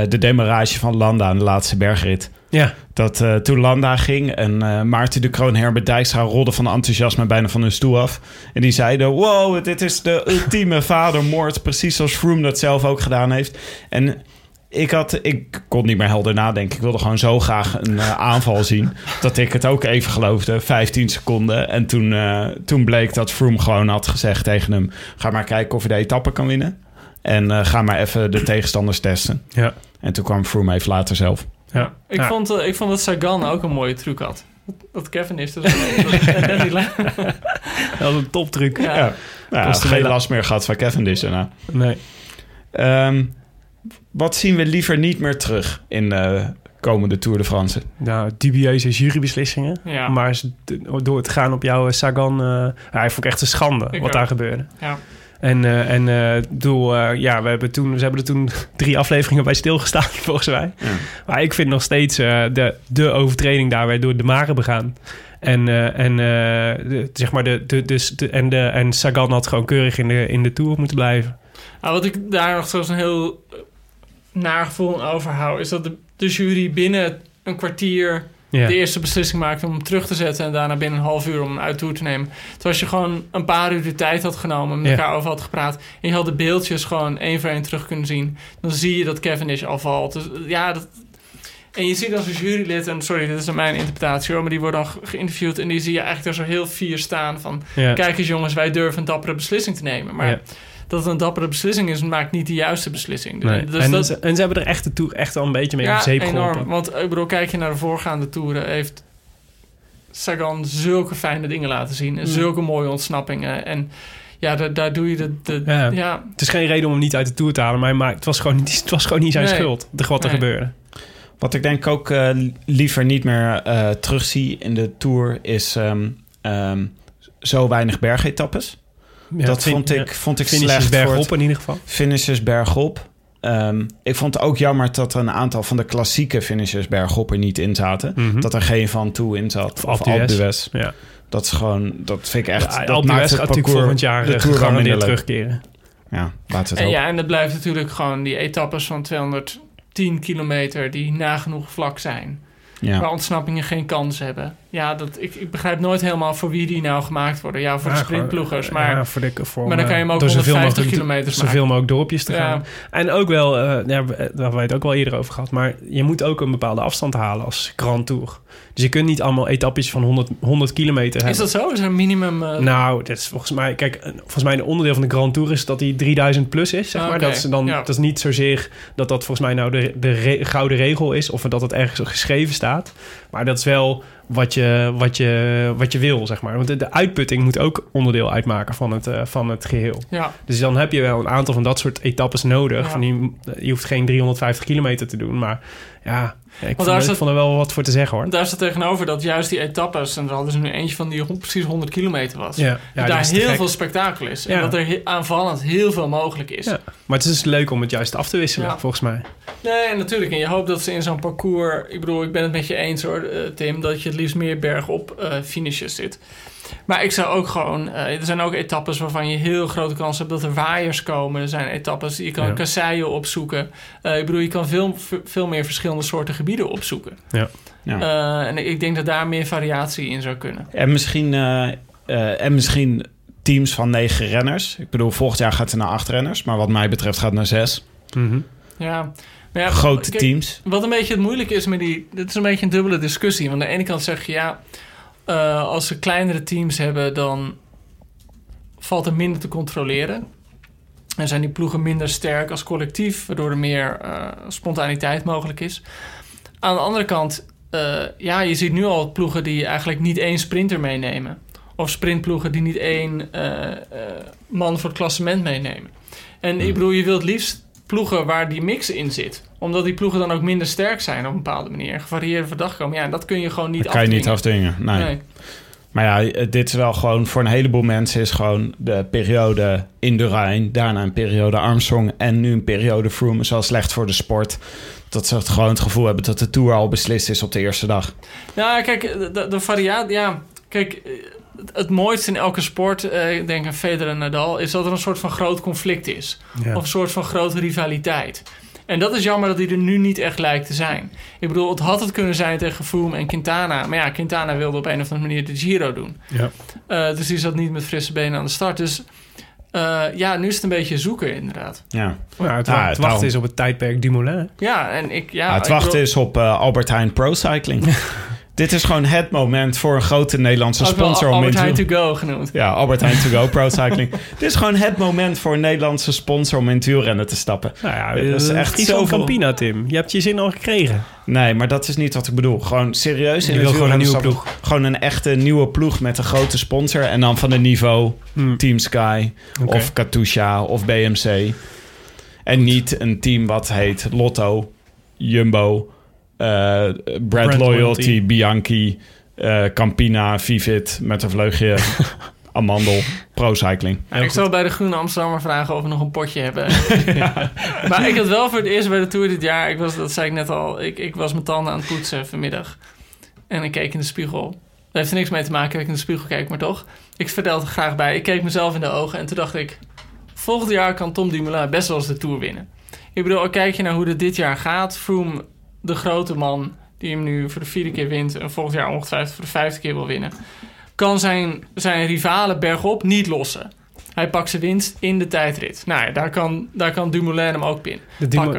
de demarage van Landa aan de laatste bergrit. Ja, Dat eh, toen Landa ging en eh, Maarten de Kroon Herbert Dijkstra rolden van enthousiasme bijna van hun stoel af. En die zeiden, wow, dit is de ultieme vadermoord. Precies zoals Froome dat zelf ook gedaan heeft. En ik, had, ik kon niet meer helder nadenken. Ik wilde gewoon zo graag een eh, aanval zien. Dat ik het ook even geloofde. 15 seconden. En toen, eh, toen bleek dat Froome gewoon had gezegd tegen hem... ga maar kijken of je de etappe kan winnen. En eh, ga maar even de tegenstanders testen. ja, En toen kwam Froome even later zelf. ja. Ik, Ja. vond, ik vond dat Sagan ook een mooie truc had. Dat, dat Kevin is dus... dat- lijn- Dat was een toptruc. Ja. Ja, hem geen last meer gehad van Cavendish daarna. Nee. Ehm, wat zien we liever niet meer terug in de komende Tour de France? Nou, dubieuze jurybeslissingen. Ja. Maar door het gaan op jouw eh, Sagan... eh hij vond ik echt een schande Ik wat ook. daar gebeurde. ja. En, eh, en eh, bedoel, eh, ja, we hebben, toen, ze hebben er toen drie afleveringen bij stilgestaan, volgens mij. Ja. Maar ik vind nog steeds eh, de, de overtreding daar werd door de Mare begaan. En, eh, en, eh, de, zeg maar de, de, dus de, en, de, en Sagan had gewoon keurig in de, in de Tour moeten blijven. Nou, wat ik daar nog zo'n heel eh, naar gevoel aan overhoud... is dat de, de jury binnen een kwartier de eerste beslissing maakte om hem terug te zetten... en daarna binnen een half uur om hem uit toer te nemen. Terwijl als je gewoon een paar uur de tijd had genomen... met elkaar over had gepraat... en je had de beeldjes gewoon één voor één terug kunnen zien... dan zie je dat Cavendish al valt. Dus eh, ja, dat... En je ziet als een jurylid, en sorry, dit is dan mijn interpretatie hoor... maar die wordt dan ge- geïnterviewd en die zie je eigenlijk er zo heel fier staan van... Kijk eens jongens, wij durven een dappere beslissing te nemen. Maar. Dat het een dappere beslissing is, maakt niet de juiste beslissing. Nee. Dus en, dat, ze, en ze hebben er echt de Tour echt wel een beetje mee op ja, zeep enorm. geholpen. Want ik bedoel, kijk je naar de voorgaande toeren, heeft Sagan zulke fijne dingen laten zien. En Mm. zulke mooie ontsnappingen. En ja, daar, daar doe je de... de Ja. ja. Het is geen reden om hem niet uit de Tour te halen, maar, het, was gewoon niet, het was gewoon niet zijn Nee. schuld, de, wat er Nee. gebeurde. Wat ik denk ook eh, liever niet meer eh, terugzie in de Tour is ehm, ehm, zo weinig bergetappes. Ja, dat vond ja. ik, vond ik Finishes slecht voor bergop in ieder geval. finishes bergop. Ehm, ik vond het ook jammer dat er een aantal van de klassieke finishes bergop er niet in zaten. Mhm. Dat er geen van toe in zat. Of Of. Ja. Dat is gewoon, dat vind ik echt. Ja, dat maakt het gaat natuurlijk parcours, volgend jaar de eh, Tour terugkeren. Ja, laten we het En ja, en het blijft natuurlijk gewoon die etappes van 210 kilometer... die nagenoeg vlak zijn. Ja. Waar ontsnappingen geen kans hebben. Ja, dat, ik, ik begrijp nooit helemaal voor wie die nou gemaakt worden. Ja, voor de sprintploegers. gewoon, Maar ja, voor de, voor, maar dan kan je hem ook door zoveel 150 mogelijk- kilometers Zoveel mogelijk dorpjes te gaan. En ook wel, eh, ja, we- daar hebben wij het ook wel eerder over gehad... maar je moet ook een bepaalde afstand halen als Grand Tour. Dus je kunt niet allemaal etappes van 100, 100 kilometer hebben. is dat zo? Is er een minimum... eh, Nou, dat is volgens mij... Kijk, volgens mij een onderdeel van de Grand Tour is dat die 3000 plus is, zeg Ah, maar. Dat is, dan, ja. dat is niet zozeer dat dat volgens mij nou de, de re- gouden regel is... of dat het ergens geschreven staat. Maar dat is wel wat je, wat je, wat je wil, zeg maar. Want de, de uitputting moet ook onderdeel uitmaken van het, eh, van het geheel. Ja. Dus dan heb je wel een aantal van dat soort etappes nodig. Ja. Van die, je hoeft geen 350 kilometer te doen, maar ja... Ik vond, daar er- vond er wel wat voor te zeggen, hoor. Daar staat tegenover dat juist die etappes... en er hadden ze nu eentje van die precies 100 kilometer was... Ja, daar heel veel spektakel is. En dat er he- aanvallend heel veel mogelijk is. Ja. Maar het is dus leuk om het juist af te wisselen, volgens mij. Nee, en natuurlijk. En je hoopt dat ze in zo'n parcours... Ik bedoel, ik ben het met je eens hoor, eh, Tim... dat je het liefst meer bergop eh finishes zit. Maar ik zou ook gewoon... eh, er zijn ook etappes waarvan je heel grote kans hebt... dat er waaiers komen. Er zijn etappes... Je kan Ja. kasseien opzoeken. Eh, ik bedoel, je kan veel, veel meer verschillende soorten gebieden opzoeken. Ja. Ja. Eh, en ik denk dat daar meer variatie in zou kunnen. En misschien, eh, eh, en misschien teams van negen renners. Ik bedoel, volgend jaar gaat het naar acht renners. Maar wat mij betreft gaat het naar zes. Mhm. Ja. Grote kijk, teams. Wat een beetje het moeilijke is met die... Dit is een beetje een dubbele discussie. Want aan de ene kant zeg je ja... eh, als ze kleinere teams hebben, dan valt er minder te controleren. En zijn die ploegen minder sterk als collectief, waardoor er meer eh, spontaniteit mogelijk is. Aan de andere kant, eh, ja, je ziet nu al ploegen die eigenlijk niet één sprinter meenemen. Of sprintploegen die niet één man voor het klassement meenemen. En ik bedoel, je wilt liefst ploegen waar die mix in zit. Omdat die ploegen dan ook minder sterk zijn op een bepaalde manier. Gevarieerde verdag komen. Ja, en dat kun je gewoon niet Dat kan je niet afdwingen. afdwingen. Nee. Nee. Maar ja, eh, dit is wel gewoon voor een heleboel mensen is gewoon de periode in de Rijn, daarna een periode Armstrong en nu een periode Froome is wel slecht voor de sport. Dat ze het gewoon het gevoel hebben dat de Tour al beslist is op de eerste dag. Nou, kijk, de, de variatie... Ja, kijk, eh, het, het mooiste in elke sport, eh, ik denk aan Federer en Nadal... is dat er een soort van groot conflict is. Ja. Of een soort van grote rivaliteit. En dat is jammer dat die er nu niet echt lijkt te zijn. Ik bedoel, het had het kunnen zijn tegen Froome en Quintana. Maar ja, Quintana wilde op een of andere manier de Giro doen. Ja. Eh, dus die zat niet met frisse benen aan de start. Dus eh, ja, nu is het een beetje zoeken inderdaad. Ja. Ja, het, Ah, wa- het wachten is op het tijdperk Dumoulin. Ja, en ik... Ja, Ja, het ik wachten is op eh, Albert Heijn Pro Cycling. Dit is gewoon het moment voor een grote Nederlandse sponsor om in Albert te Heijn to go genoemd. Ja, Albert Heijn To Go Pro Cycling. Dit is gewoon het moment voor een Nederlandse sponsor om in het wielrennen te stappen. Nou ja, dat is echt Friesland zoveel. Campina, Tim. Je hebt je zin al gekregen. Nee, maar dat is niet wat ik bedoel. Gewoon serieus in wil gewoon een nieuwe stappen. Gewoon een echte nieuwe ploeg met een grote sponsor. En dan van een niveau Hmm. Team Sky of Katusha of BMC. En niet een team wat heet Lotto, Jumbo, eh Brand, Brand Loyalty, Loyalty. Bianchi, eh, Campina, Vivit met een vleugje Amandel, Pro Cycling. ik zal bij de Groene Amsterdammer vragen of we nog een potje hebben. Maar ik had wel voor het eerst bij de Tour dit jaar... Ik was, dat zei ik net al, ik, ik was mijn tanden aan het poetsen vanmiddag. En ik keek in de spiegel. Daar heeft er niks mee te maken dat ik in de spiegel keek, maar toch. Ik vertel het er graag bij. Ik keek mezelf in de ogen en toen dacht ik... Volgend jaar kan Tom Dumoulin best wel eens de Tour winnen. Ik bedoel, kijk je naar hoe het dit jaar gaat. Froome, de grote man, die hem nu voor de vierde keer wint... en volgend jaar ongetwijfeld voor de vijfde keer wil winnen... kan zijn, zijn rivalen bergop niet lossen. Hij pakt zijn winst in de tijdrit. Nou ja, daar kan, daar kan Dumoulin hem ook pinnen.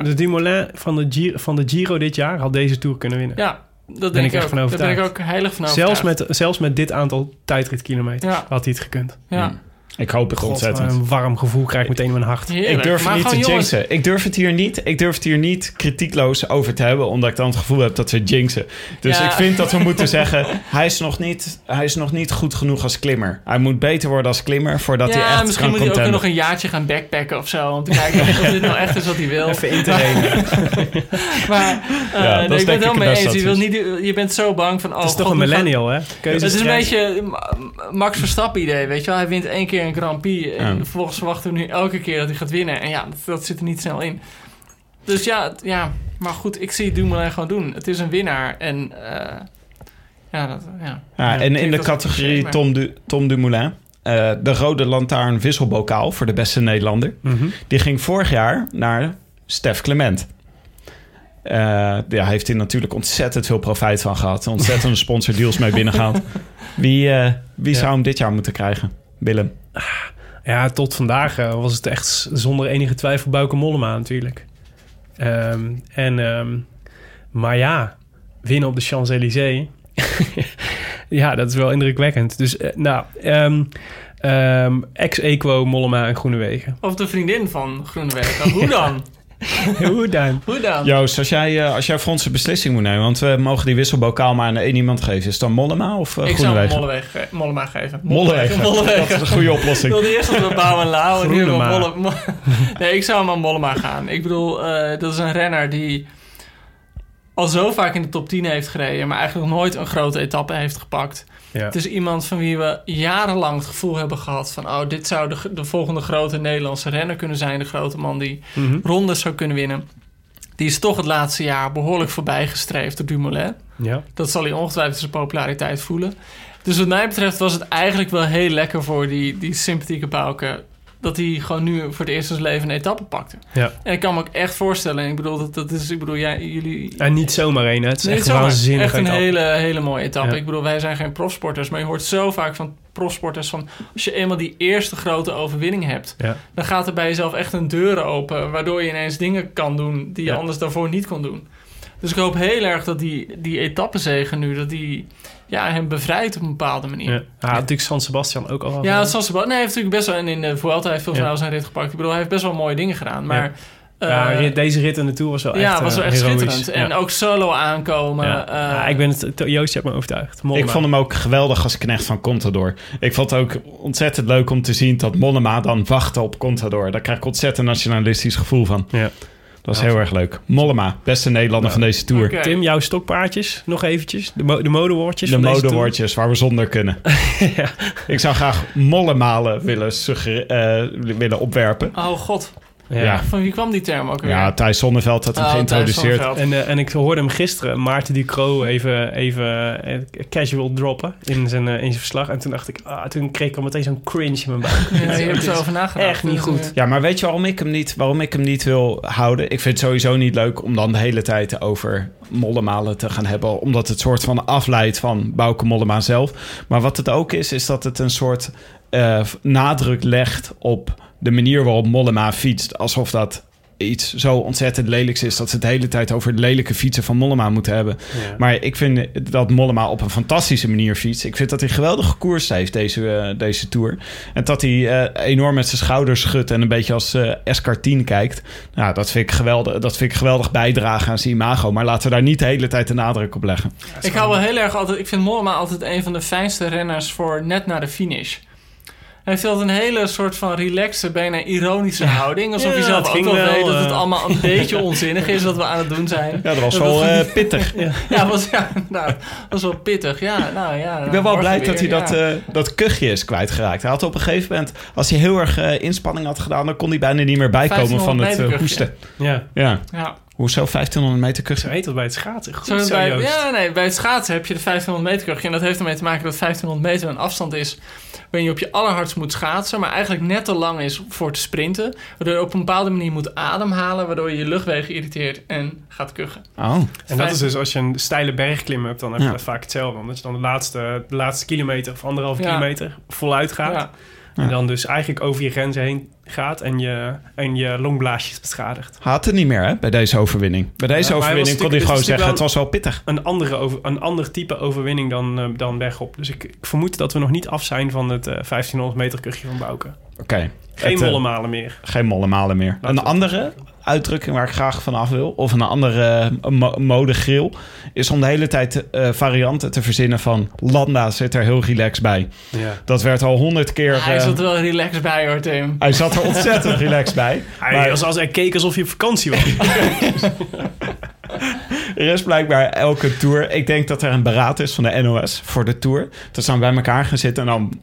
De, Dumoulin van de, Giro, van de Giro dit jaar had deze Tour kunnen winnen. Ja, dat Ben denk ik echt ook. van Daar ben ik overtuigd. ook heilig van zelfs, overtuigd. met, zelfs met dit aantal tijdritkilometers Ja. had hij het gekund. Ja. Hmm. Ik hoop het God, ontzettend. een warm gevoel krijg ik meteen in mijn hart. Heerlijk. Ik durf het niet te jongens, jinxen. Ik durf het hier niet. Ik durf het hier niet kritiekloos over te hebben, omdat ik dan het gevoel heb dat we jinxen. Dus Ja. ik vind dat we moeten zeggen: hij is, nog niet, hij is nog niet goed genoeg als klimmer. Hij moet beter worden als klimmer voordat hij ja, echt misschien kan moet hij ook nog een jaartje gaan backpacken of zo. Om te kijken of dit nou echt is wat hij wil. Even in te. Maar eh, Ja, dat nee, is ik ben het mee eens. Je, wil niet, je bent zo bang van... Oh, Het is toch een millennial, hè? Het is een beetje Ma- Max Verstappen idee, weet je wel. Hij wint één keer een Grand Prix. En Ja. vervolgens verwachten we nu elke keer dat hij gaat winnen. En ja, dat, dat zit er niet snel in. Dus ja, ja, maar goed, ik zie Dumoulin gewoon doen. Het is een winnaar. En eh, ja, dat, ja. Ja, en in de categorie Tom, du Tom Dumoulin, eh, de rode lantaarn wisselbokaal voor de beste Nederlander, Mhm. die ging vorig jaar naar Stef Clement. Eh, ja, hij heeft hier natuurlijk ontzettend veel profijt van gehad. Ontzettende sponsordeals mee binnengehaald. Wie, eh, wie Ja. zou hem dit jaar moeten krijgen? Willem. Ja, tot vandaag eh, was het echt zonder enige twijfel Bauke Mollema natuurlijk. Ehm, en, ehm, maar ja, winnen op de Champs-Élysées. ja, dat is wel indrukwekkend. Dus eh, nou, ehm, ehm, ex-equo Mollema en Groenewegen. Of de vriendin van Groenewegen. Hoe dan? Hoe dan? Hoe dan? Joost, als jij, eh, als jij voor ons een beslissing moet nemen... want we mogen die wisselbokaal maar aan één iemand geven... is het dan Mollema of uh, ik zou ge- Mollema geven. Mollewegen. Dat is een goede Ik oplossing. wilde eerst dat we Bouw en Lau en nu hebben we Groenema. Molle... Mo- Nee, ik zou hem aan Mollema gaan. Ik bedoel, eh, dat is een renner die al zo vaak in de top 10 heeft gereden... maar eigenlijk nog nooit een grote etappe heeft gepakt. Ja. Het is iemand van wie we jarenlang het gevoel hebben gehad... van oh, dit zou de, de volgende grote Nederlandse renner kunnen zijn. De grote man die Mhm. rondes zou kunnen winnen. Die is toch het laatste jaar behoorlijk voorbijgestreefd door Dumoulin. ja. Dat zal hij ongetwijfeld zijn populariteit voelen. Dus wat mij betreft was het eigenlijk wel heel lekker voor die, die sympathieke Bouke... dat hij gewoon nu voor het eerst in zijn leven een etappe pakte. Ja. En ik kan me ook echt voorstellen... en ik bedoel, dat, dat is, ik bedoel jij, jullie... En niet zomaar één. Het is echt zomaar. waanzinnig. Echt een etappe. hele, hele mooie etappe. Ja. Ik bedoel, wij zijn geen profsporters... maar je hoort zo vaak van profsporters van... als je eenmaal die eerste grote overwinning hebt... Ja. dan gaat er bij jezelf echt een deur open... waardoor je ineens dingen kan doen die je anders daarvoor niet kon doen. Dus ik hoop heel erg dat die, die etappezegen nu... dat die ja, hem bevrijdt op een bepaalde manier. Ja. Ja. Natuurlijk San Sebastian ook al. Ja, San Sebastian. Nee, hij heeft natuurlijk best wel... En in de Vuelta heeft veel Ja. van zijn rit gepakt. Ik bedoel, hij heeft best wel mooie dingen gedaan. Maar... Ja, eh, deze rit in de Tour was wel echt ja, was wel eh, echt heroïs. schitterend. En Ja. ook solo aankomen. Ja. eh, Ja, ik ben het, Joost, je hebt me overtuigd. Mollema. Ik vond hem ook geweldig als knecht van Contador. Ik vond het ook ontzettend leuk om te zien dat Mollema dan wachtte op Contador. Daar krijg ik ontzettend nationalistisch gevoel van. Ja. Dat is Ja. heel erg leuk. Mollema, beste Nederlander Ja. van deze tour. Tim, jouw stokpaardjes, nog eventjes. De, mo de modewoordjes De modewoordjes waar we zonder kunnen. Ja. Ik zou graag mollemalen willen, eh, willen opwerpen. Oh god. Ja. Ja. van wie kwam die term ook weer? Ja, Thijs Zonneveld had hem Oh, geïntroduceerd. En, eh, en ik hoorde hem gisteren, Maarten Ducro, even, even eh, casual droppen in zijn, eh, in zijn verslag. En toen dacht ik, ah, toen kreeg ik al meteen zo'n cringe in mijn buik. Ja, je hebt er nagedacht. Echt niet Dus, goed. Ja, maar weet je waarom ik, hem niet, waarom ik hem niet wil houden? Ik vind het sowieso niet leuk om dan de hele tijd over mollemalen te gaan hebben. Omdat het soort van afleidt van Bauke Mollema zelf. Maar wat het ook is, is dat het een soort eh, nadruk legt op de manier waarop Mollema fietst. Alsof dat iets zo ontzettend lelijks is... dat ze het de hele tijd over de lelijke fietsen van Mollema moeten hebben. Ja. Maar ik vind dat Mollema op een fantastische manier fietst. Ik vind dat hij geweldig gekoerst heeft deze, eh, deze Tour. En dat hij eh, enorm met zijn schouders schudt... en een beetje als eh Escartine kijkt. Nou, dat vind, ik geweldig, dat vind ik geweldig bijdragen aan zijn imago. Maar laten we daar niet de hele tijd de nadruk op leggen. Ik hou wel heel erg altijd... Ik vind Mollema altijd een van de fijnste renners voor net na de finish. Hij heeft altijd een hele soort van relaxe, bijna ironische houding. Alsof Ja, je zelf het ook ging wel, wel, weet dat het eh. allemaal een beetje onzinnig is wat we aan het doen zijn. Ja, dat was Dat wel was- eh, pittig. Ja, was, ja inderdaad. Dat was wel pittig. Ja, nou ja. Ik ben wel blij weer, dat hij ja. dat, eh, dat kuchje is kwijtgeraakt. Hij had op een gegeven moment, als hij heel erg eh, inspanning had gedaan... dan kon hij bijna niet meer bijkomen van 1500 het hoesten. Ja, Ja. Ja. Hoezo 1500 meter kuchen? heet dat bij het schaatsen. Goed Zo zo, bij, Joost. ja, nee, bij het schaatsen heb je de 1500 meter kuchje. En dat heeft ermee te maken dat 1500 meter een afstand is... waarin je op je allerhardst moet schaatsen... maar eigenlijk net te lang is voor te sprinten. Waardoor je op een bepaalde manier moet ademhalen... waardoor je je luchtwegen irriteert en gaat kuchen. Oh. En dat is dus als je een steile bergklim hebt, dan heb je Ja. dat vaak hetzelfde. Omdat je dan de laatste, de laatste kilometer of anderhalve Ja. kilometer voluit gaat. Ja. En dan dus eigenlijk over je grenzen heen gaat en je, en je longblaasjes beschadigt. Haat het niet meer hè, bij deze overwinning. Bij deze overwinning kon hij gewoon zeggen, het was wel pittig. Een, andere over, een ander type overwinning dan, eh, dan wegop. Dus ik, ik vermoed dat we nog niet af zijn van het eh 1500 meter kuchje van Bouke. Oké. Geen Het, eh, mollemalen meer. Geen mollemalen meer. Laten een andere uitdrukking waar ik graag van af wil, of een andere uh, mo modegril, is om de hele tijd eh, varianten te verzinnen van Landa zit er heel relaxed bij. Ja. Dat werd al honderd keer... Hij eh, zat er wel relaxed bij hoor, Tim. hij zat er ontzettend relaxed bij. Hij, Maar- als, als hij keek alsof je op vakantie was. Er is blijkbaar elke tour. Ik denk dat er een beraad is van de NOS voor de tour. Dat ze dan bij elkaar gaan zitten en dan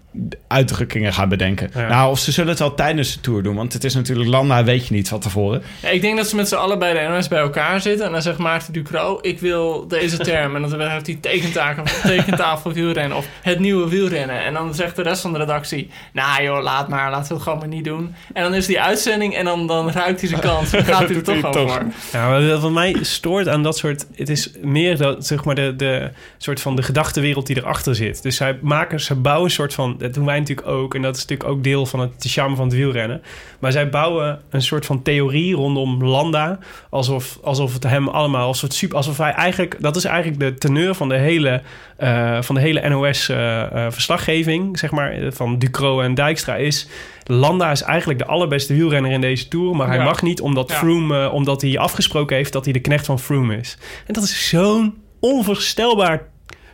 uitdrukkingen gaan bedenken. Ja. Nou, of ze zullen het al tijdens de tour doen. Want het is natuurlijk Landa, weet je niet van tevoren. Ja, ik denk dat ze met z'n allen bij de NOS bij elkaar zitten. En dan zegt Maarten Ducro, ik wil deze term. En dan heeft hij tekentafel, tekentafel wielrennen of het nieuwe wielrennen. En dan zegt de rest van de redactie, nou joh, laat maar, laten we het gewoon maar niet doen. En dan is die uitzending en dan, dan ruikt hij zijn kans. Dan gaat hij er toch voor. Ja, maar wat mij stoort aan dat soort... Het is meer dat, zeg maar, de, de soort van de gedachtenwereld die erachter zit. Dus zij maken, ze bouwen een soort van... Dat doen wij natuurlijk ook. En dat is natuurlijk ook deel van het charme van het wielrennen. Maar zij bouwen een soort van theorie rondom Landa. Alsof, alsof het hem allemaal... Als soort super, alsof hij eigenlijk... Dat is eigenlijk de teneur van de hele, eh, van de hele NOS-verslaggeving. zeg maar, eh, van Ducro en Dijkstra is... Landa is eigenlijk de allerbeste wielrenner in deze Tour. Maar hij Ja. mag niet omdat Ja. Froome... eh, omdat hij afgesproken heeft dat hij de knecht van Froome is. En dat is zo'n onvoorstelbaar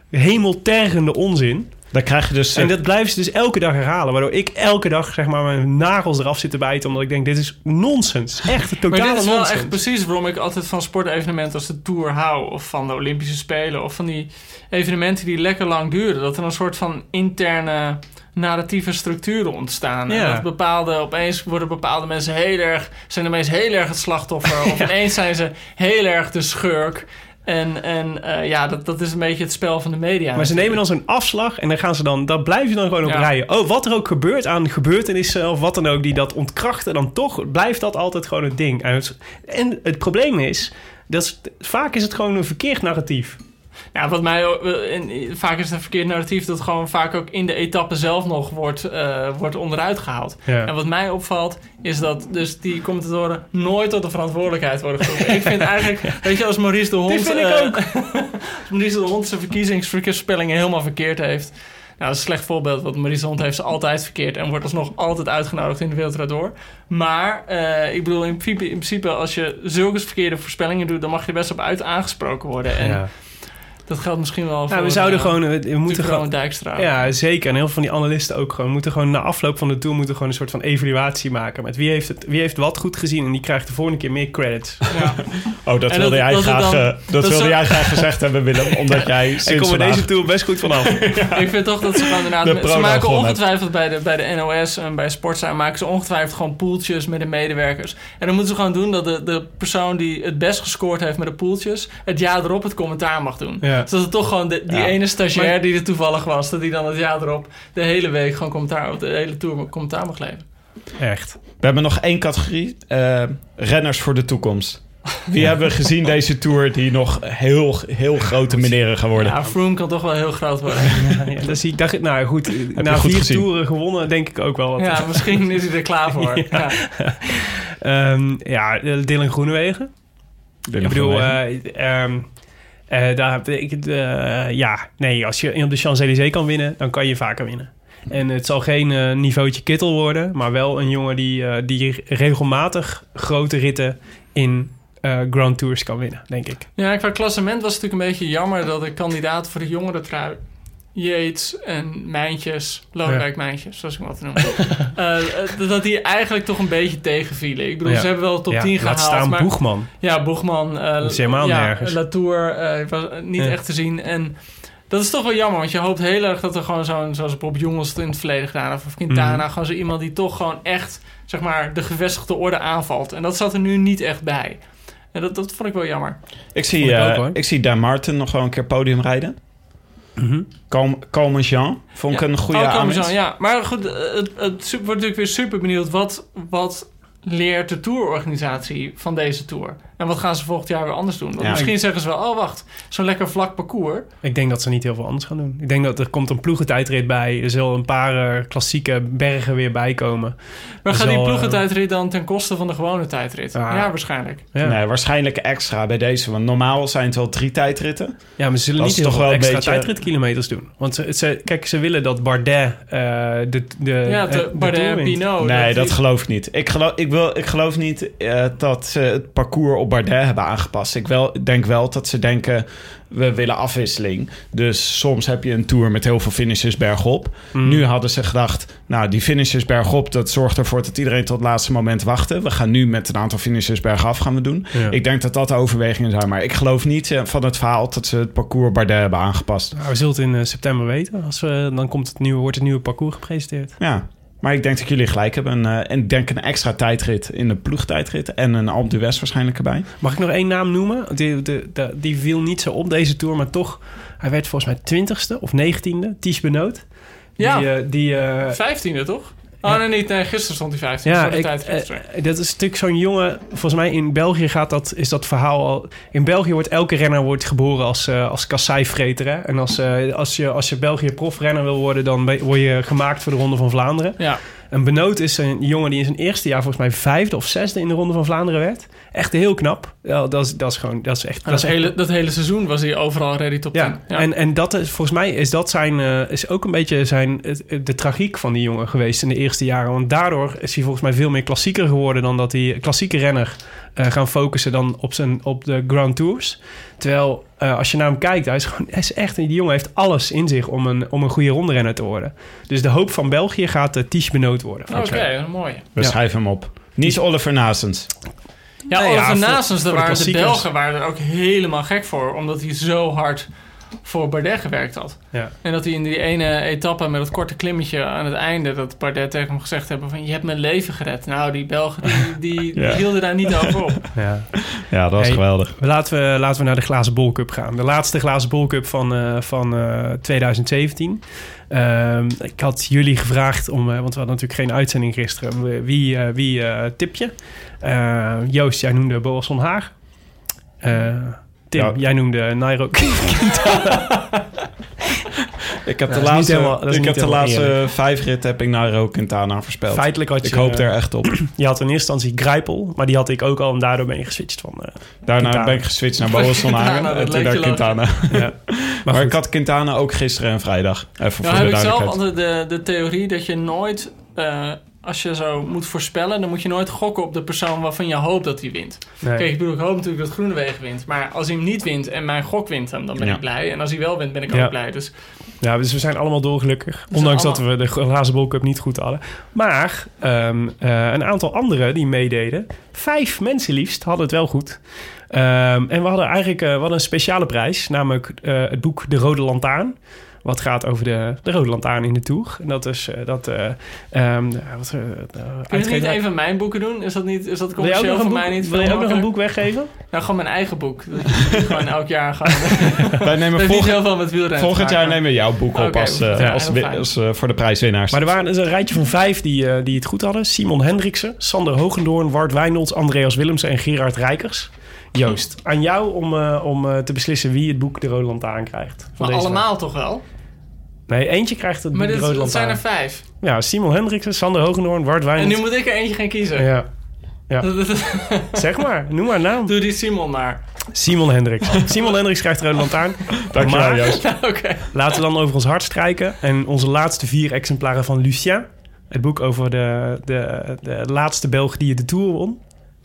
hemeltergende onzin. Dan krijg je dus... En dat blijven ze dus elke dag herhalen. Waardoor ik elke dag zeg maar, mijn nagels eraf zit te bijten. Omdat ik denk, dit is nonsens. Echt Maar totale dit is wel nonsens. echt precies waarom ik altijd van sportevenementen als de Tour hou. Of van de Olympische Spelen. Of van die evenementen die lekker lang duren. Dat er een soort van interne narratieve structuren ontstaan. En dat bepaalde, opeens worden bepaalde mensen heel erg... zijn opeens heel erg het slachtoffer. Of ineens zijn ze heel erg de schurk. En, en eh, ja, dat, dat is een beetje het spel van de media. Maar ze nemen dan zo'n afslag en dan gaan ze dan, dan blijf je dan gewoon op Ja. rijden. Oh, wat er ook gebeurt aan gebeurtenissen of wat dan ook die dat ontkrachten, dan toch blijft dat altijd gewoon het ding. En het, en het probleem is, dat is, vaak is het gewoon een verkeerd narratief. Ja, wat mij ook- eh, en vaak is het een verkeerd narratief dat gewoon vaak ook in de etappe zelf nog wordt, eh, wordt onderuit gehaald. Ja. En wat mij opvalt is dat dus die commentatoren nooit tot de verantwoordelijkheid worden geroepen. ik vind eigenlijk, weet je, als Maurice de Hond, vind ik eh, ook. als Maurice de Hond zijn verkiezingsvoorspellingen helemaal verkeerd heeft. Nou, dat is een slecht voorbeeld, want Maurice de Hond heeft ze altijd verkeerd en wordt alsnog altijd uitgenodigd in de Wereldraad door. Maar eh, ik bedoel, in principe, in principe, als je zulke verkeerde voorspellingen doet, dan mag je best op uit aangesproken worden. En Ja. Dat geldt misschien wel voor... Ja, we zouden eh, gewoon, we, we moeten gewoon, Dijkstra. Ja, zeker. En heel veel van die analisten ook gewoon. Moeten gewoon na afloop van de tour moeten gewoon een soort van evaluatie maken. Met wie heeft, het, wie heeft wat goed gezien en die krijgt de volgende keer meer credits. Ja. Oh, dat En wilde, dat- jij, dat graag, dan- eh, dat dat wilde zo- jij graag gezegd hebben, Willem. Omdat jij Ik sinds kom er vandaag... deze tour best goed vanaf. Ik vind toch dat ze gewoon inderdaad... De Ze maken ongetwijfeld bij de, bij de NOS en bij Sportza... maken ze ongetwijfeld gewoon poeltjes met de medewerkers. En dan moeten ze gewoon doen dat de, de persoon die het best gescoord heeft met de poeltjes... het jaar erop het commentaar mag doen. Ja. Zodat het toch gewoon de, die Ja. ene stagiair Maar- die er toevallig was... dat die dan het jaar erop de hele week gewoon commentaar... of de hele tour commentaar mag leveren. Echt. We hebben nog één categorie. eh, renners voor de toekomst. Wie hebben we gezien deze tour die nog heel, heel grote meneren gaan worden? Ja, Froome kan toch wel heel groot worden. Ja, dat zie ik. Dacht, ik- nou goed, na goed vier gezien. toeren gewonnen, denk ik ook wel. Wat. ja, misschien is hij er klaar voor. Ja. Ehm, ja, Dylan Groenewegen. Ik bedoel, eh, ehm, eh, daar ik eh, ja, nee, als je op de Champs-Élysées kan winnen, dan kan je vaker winnen. En het zal geen eh, niveautje kittel worden, maar wel een jongen die, die regelmatig grote ritten in Grand Tours kan winnen, denk ik. Ja, qua klassement was het natuurlijk een beetje jammer dat de kandidaten voor de jongere trui... Yates en Mijntjes, Lodewijk Mijntjes, zoals ik hem altijd noem. eh, eh, dat die eigenlijk toch een beetje tegenvielen. Ik bedoel, Ja. ze hebben wel top Ja, 10 laat gehaald. staan maar, Boegman. Ja, Boegman. eh, Dat is helemaal ja, nergens. Latour eh, was niet Ja. echt te zien. En dat is toch wel jammer, want je hoopt heel erg dat er gewoon zo'n... zoals Bob Jongels het in het verleden gedaan heeft, of Quintana... Mhm. gewoon zo iemand die toch gewoon echt, zeg maar, de gevestigde orde aanvalt. En dat zat er nu niet echt bij. En dat, dat vond ik wel jammer. Ik zie, ik eh, ook, ik zie Dan Martin nog wel een keer podium rijden. Calm- Calme Jean vond ik Ja. een goede Oh, ja. Maar goed, eh, het, het super- wordt natuurlijk weer super benieuwd. Wat, wat leert de tourorganisatie van deze tour? En wat gaan ze volgend jaar weer anders doen? Want Ja. misschien zeggen ze wel, oh wacht, zo'n lekker vlak parcours. Ik denk dat ze niet heel veel anders gaan doen. Ik denk dat er komt een ploegentijdrit bij. Er zullen een paar eh, klassieke bergen weer bij komen. Maar gaat die zal, eh, ploegentijdrit dan ten koste van de gewone tijdrit? Ah. Ja, waarschijnlijk. Ja, Nee, waarschijnlijk extra bij deze. Want normaal zijn het wel drie tijdritten. ja maar ze zullen Dat niet heel toch veel wel een extra beetje- tijdritkilometers doen. Want ze, ze- kijk, ze willen dat Bardet eh, de, de, Ja, de, de Bardet. Pinot. nee, dat, die- geloof ik niet. Ik geloof, ik wil, ik geloof niet eh, dat ze het parcours op Bardet hebben aangepast. Ik wel, denk wel dat ze denken, we willen afwisseling. Dus soms heb je een tour met heel veel finishes bergop. Mm. Nu hadden ze gedacht, nou, die finishes bergop... dat zorgt ervoor dat iedereen tot het laatste moment wachtte. We gaan nu met een aantal finishes bergaf gaan we doen. Ja. Ik denk dat dat de overwegingen zijn. Maar ik geloof niet eh, van het verhaal dat ze het parcours Bardet hebben aangepast. Nou, we zullen het in eh, september weten. Als we, dan komt het nieuwe, wordt het nieuwe parcours gepresenteerd. Ja, maar ik denk dat jullie gelijk hebben. Eh, en ik denk een extra tijdrit in de ploegtijdrit. En een Alpe d'Huez waarschijnlijk erbij. Mag ik nog één naam noemen? Die, de, de- die viel niet zo op deze tour, maar toch... Hij werd volgens mij twintigste of negentiende. Ties Benoot. Ja. Die, die, eh, Vijftiende, toch? Oh, nee, niet. Nee, gisteren stond hij vijftiende. Ja, ik, eh, dat is natuurlijk zo'n jongen. Volgens mij in België gaat dat, is dat verhaal al. In België wordt elke renner wordt geboren als, eh als kasseivreter. Hè? En als, eh, als, je, als je België profrenner wil worden, dan word je gemaakt voor de Ronde van Vlaanderen. ja. En Benoot is een jongen die in zijn eerste jaar volgens mij vijfde of zesde in de Ronde van Vlaanderen werd. Echt heel knap. Ja, dat, is, dat is gewoon, dat is echt. Dat, Dat is echt hele, dat hele seizoen was hij overal ready top 10. ja, En, en dat is volgens mij is dat zijn, eh, is ook een beetje zijn, de tragiek van die jongen geweest in de eerste jaren. Want daardoor is hij volgens mij veel meer klassieker geworden dan dat hij klassieke renner eh, gaan focussen dan op, zijn, op de Grand Tours. Terwijl eh, als je naar hem kijkt, hij is, gewoon, hij is echt, die jongen heeft alles in zich om een, om een goede ronderenner te worden. Dus de hoop van België gaat de Ties Benoot worden. Oké, mooie. We Ja. schrijven hem op. Niet Oliver Nasens. Ja, Nee, Oliver ja, daar de waren de. Belgen waren er ook helemaal gek voor. Omdat hij zo hard voor Bardet gewerkt had. Ja. En dat hij in die ene etappe met het korte klimmetje aan het einde... dat Bardet tegen hem gezegd hebben van... je hebt mijn leven gered. Nou, die Belgen die, die, die Ja. hielden daar niet over op. Ja. Ja, dat was Hey. geweldig. Laten we, laten we naar de Glazen Bol Cup gaan. De laatste Glazen Bol Cup van, eh, van eh, 2017. Ehm, ik had jullie gevraagd om, eh, want we hadden natuurlijk geen uitzending gisteren. Wie, eh, wie eh, tip je? Eh, Joost, jij noemde Boas van Haag. Eh, Tim, Ja. jij noemde Nairo. Ik heb de laatste, helemaal- ik heb de laatste vijf ritten heb ik Nairo Quintana voorspeld. Feitelijk had je... Ik hoop er echt op. Je had in eerste instantie Grijpel, maar die had ik ook al en daardoor ben je geswitcht van... eh, Daarna Quintana. ben ik geswitcht naar Boas van Hagen. En toen naar Quintana. ja. Maar, ik had Quintana ook gisteren en vrijdag. Even voor Nou de heb ik zelf altijd de, de theorie dat je nooit... eh, als je zo moet voorspellen, dan moet je nooit gokken op de persoon waarvan je hoopt dat hij wint. Nee. Kijk, ik bedoel, ik hoop natuurlijk dat Groenewegen wint. Maar als hij hem niet wint en mijn gok wint hem, dan ben Ja. ik blij. En als hij wel wint, ben ik Ja. ook blij. Dus Ja, dus we zijn allemaal dolgelukkig. Ondanks dat we de glazen cup niet goed hadden. Maar ehm, eh, een aantal anderen die meededen, vijf mensen liefst, hadden het wel goed. Ehm, en we hadden eigenlijk we hadden een speciale prijs, namelijk eh, het boek De Rode Lantaarn. Wat gaat over de, de Rode Lantaarn in de Tour. En dat is eh, dat. eh ehm, wat, eh, kun je niet even mijn boeken doen? Is dat, niet, is dat Wil je ook commercieel nog voor een mij boek, niet? wil je ook nog een boek weggeven? Nou, gewoon mijn eigen boek. Gewoon elk jaar gaan. Wij nemen volgend, heel veel met wielrennen te volgend jaar nemen we jouw boek op als, eh, ja, als, eh, voor de prijswinnaars. Maar er waren dus een rijtje van vijf die, eh, die het goed hadden. Simon Hendriksen, Sander Hogendoorn, Wart Wijnolds, Andreas Willemsen en Gerard Rijkers. Joost, aan jou om, eh, om eh, te beslissen wie het boek De Rode Lantaarn krijgt. van Maar deze allemaal toch wel? Nee, eentje krijgt het Maar De dit, dat zijn er vijf. Ja, Simon Hendriksen, Sander Hogendoorn, Wart En Wijnolds. nu moet ik er eentje gaan kiezen. Ja. ja, zeg maar, noem maar een naam. Doe die Simon maar. Simon Hendricks. Simon Hendricks krijgt de Rode Lantaarn. Dankjewel, Joost. Oké. Laten we dan over ons hart strijken. En onze laatste vier exemplaren van Lucien. Het boek over de, de, de laatste Belg die de Tour won.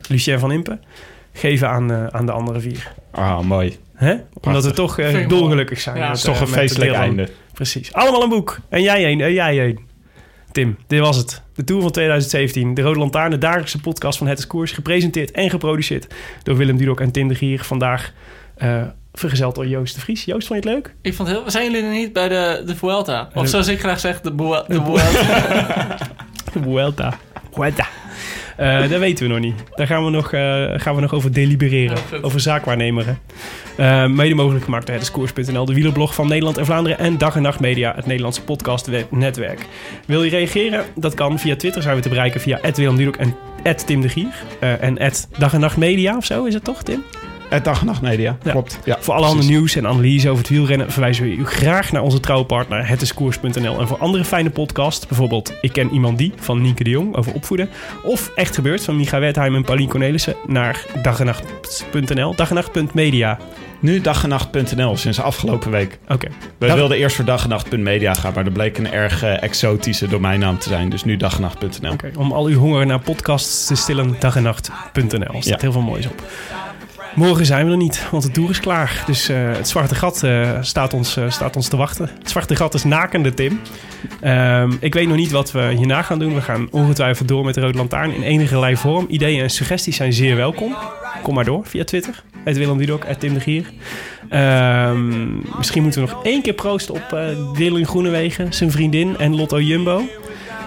Lucien van Impe. Geven aan, eh, aan de andere vier. Ah, mooi. Hè? Omdat we toch eh, dolgelukkig zijn. Ja, is toch eh, een feestelijk einde. Precies. Allemaal een boek. En jij één. En jij één. Tim, dit was het. De Tour van 2017. De Rode Lantaarn, de dagelijkse podcast van Het is Koers. Gepresenteerd en geproduceerd door Willem Dudok en Tim de Gier. Vandaag eh, vergezeld door Joost de Vries. Joost, vond je het leuk? Ik vond het heel... Zijn jullie er niet bij de, de Vuelta? Of zoals ik graag zeg, de Vuelta. De Vuelta. Vuelta. Eh, dat weten we nog niet. Daar gaan we nog, eh, gaan we nog over delibereren. Ja, over zaakwaarnemeren. Eh, mede mogelijk gemaakt door hetdescours.nl, de wielerblog van Nederland en Vlaanderen. En Dag en Nacht Media, het Nederlandse podcastnetwerk. Wil je reageren? Dat kan. Via Twitter zijn we te bereiken via Willem en Tim de Gier. En Dag en Nacht Media of zo is het toch, Tim? Het Dag en Nacht Media, Ja. klopt. Ja, voor alle andere nieuws en analyse over het wielrennen verwijzen we u graag naar onze trouwe partner hetdescours.nl. En voor andere fijne podcasts, bijvoorbeeld Ik ken iemand die van Nienke de Jong over opvoeden. Of Echt Gebeurd van Micha Wertheim en Paulien Cornelissen naar dagenacht.nl, dagenacht.media. Nu dagenacht.nl sinds afgelopen week. Oké. We Dag- wilden eerst voor dagenacht.media gaan, maar dat bleek een erg eh, exotische domeinnaam te zijn. Dus nu dagenacht.nl. Oké, Om al uw honger naar podcasts te stillen, dagenacht.nl. Er staat Ja. heel veel moois op. Morgen zijn we er niet, want de tour is klaar. Dus eh, het zwarte gat eh, staat, ons, eh, staat ons te wachten. Het zwarte gat is nakende, Tim. Ehm, ik weet nog niet wat we hierna gaan doen. We gaan ongetwijfeld door met de Rode Lantaarn in enige vorm. Ideeën en suggesties zijn zeer welkom. Kom maar door via Twitter. Het Willem Dudok, het Tim de Gier. Ehm, misschien moeten we nog één keer proosten op eh Dylan Groenewegen, zijn vriendin en Lotto Jumbo.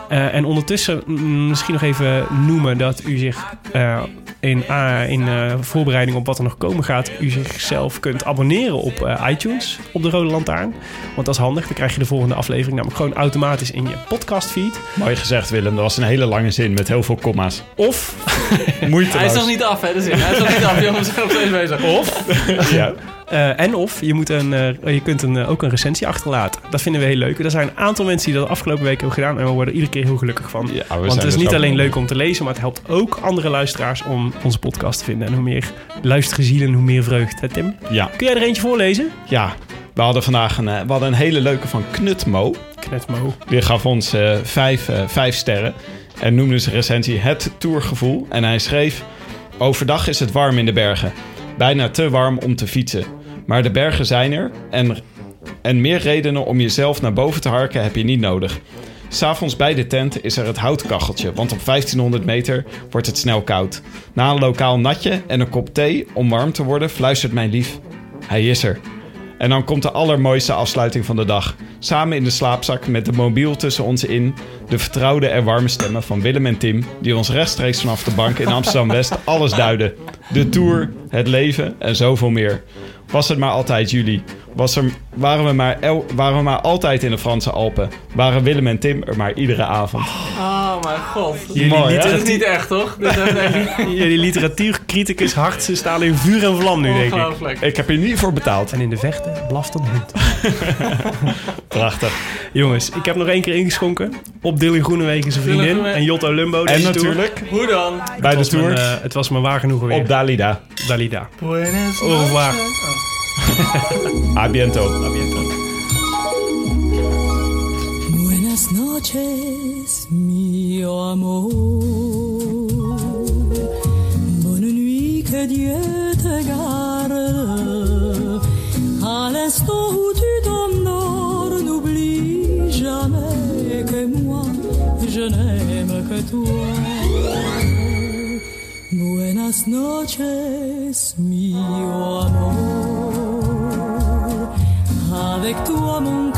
Eh, en ondertussen misschien nog even noemen dat u zich eh, in, ah, in eh, voorbereiding op wat er nog komen gaat, u zichzelf kunt abonneren op eh, iTunes, op de Rode Lantaarn. Want dat is handig, dan krijg je de volgende aflevering namelijk gewoon automatisch in je podcastfeed. Mooi gezegd, Willem. Dat was een hele lange zin met heel veel komma's. Of, Moeiteloos. Hij is nog niet af, hè, de zin. Hij is nog niet af, jongens. We zijn nog steeds bezig. of Ja. Eh, en of je, moet een, eh, je kunt een, eh, ook een recensie achterlaten. Dat vinden we heel leuk. Er zijn een aantal mensen die dat de afgelopen week hebben gedaan. En we worden iedere keer heel gelukkig van. Ja, Want het is er niet alleen leuk om te lezen, maar het helpt ook andere luisteraars om onze podcast te vinden. En hoe meer luisteren zielen, hoe meer vreugd. Hè, Tim? Ja, Kun jij er eentje voorlezen? ja. We hadden vandaag een, we hadden een hele leuke van Knutmo. Knetmo. Die gaf ons vijf, vijf sterren. En noemde zijn recensie Het Tourgevoel. En hij schreef... Overdag is het warm in de bergen. Bijna te warm om te fietsen. Maar de bergen zijn er. En, en meer redenen om jezelf naar boven te harken heb je niet nodig. S'avonds bij de tent is er het houtkacheltje. Want op 1500 meter wordt het snel koud. Na een lokaal natje en een kop thee om warm te worden... fluistert mijn lief... Hij is er. En dan komt de allermooiste afsluiting van de dag. Samen in de slaapzak met de mobiel tussen ons in. De vertrouwde en warme stemmen van Willem en Tim. Die ons rechtstreeks vanaf de bank in Amsterdam-West alles duiden. De tour, het leven en zoveel meer. Was het maar altijd juli. Was er, waren, we maar waren we maar altijd in de Franse Alpen. Waren Willem en Tim er maar iedere avond. Oh mijn god. Jullie Mooi? Dit is niet echt, toch? Dit is echt jullie literatuurcriticus hart ze staan in vuur en vlam nu, denk ik. Ik heb hier niet voor betaald. En in de vechten blaft een hond. Prachtig. Jongens, ik heb nog één keer ingeschonken. Op Dylan Groenewegen zijn vriendin. En Jotto Lumbo. En tour. natuurlijk Hoe dan? bij Het de was tour mijn, het was me waar genoegen weer. op Dalida. Dalida. Buenas Au revoir. A biento. Buenas noches, mio amor. Bonne nuit, que Dieu te garde. À l'instant où tu t'endors, n'oublie jamais que moi, je n'aime que toi. Buenas noches, mio amor. Avec toi, mon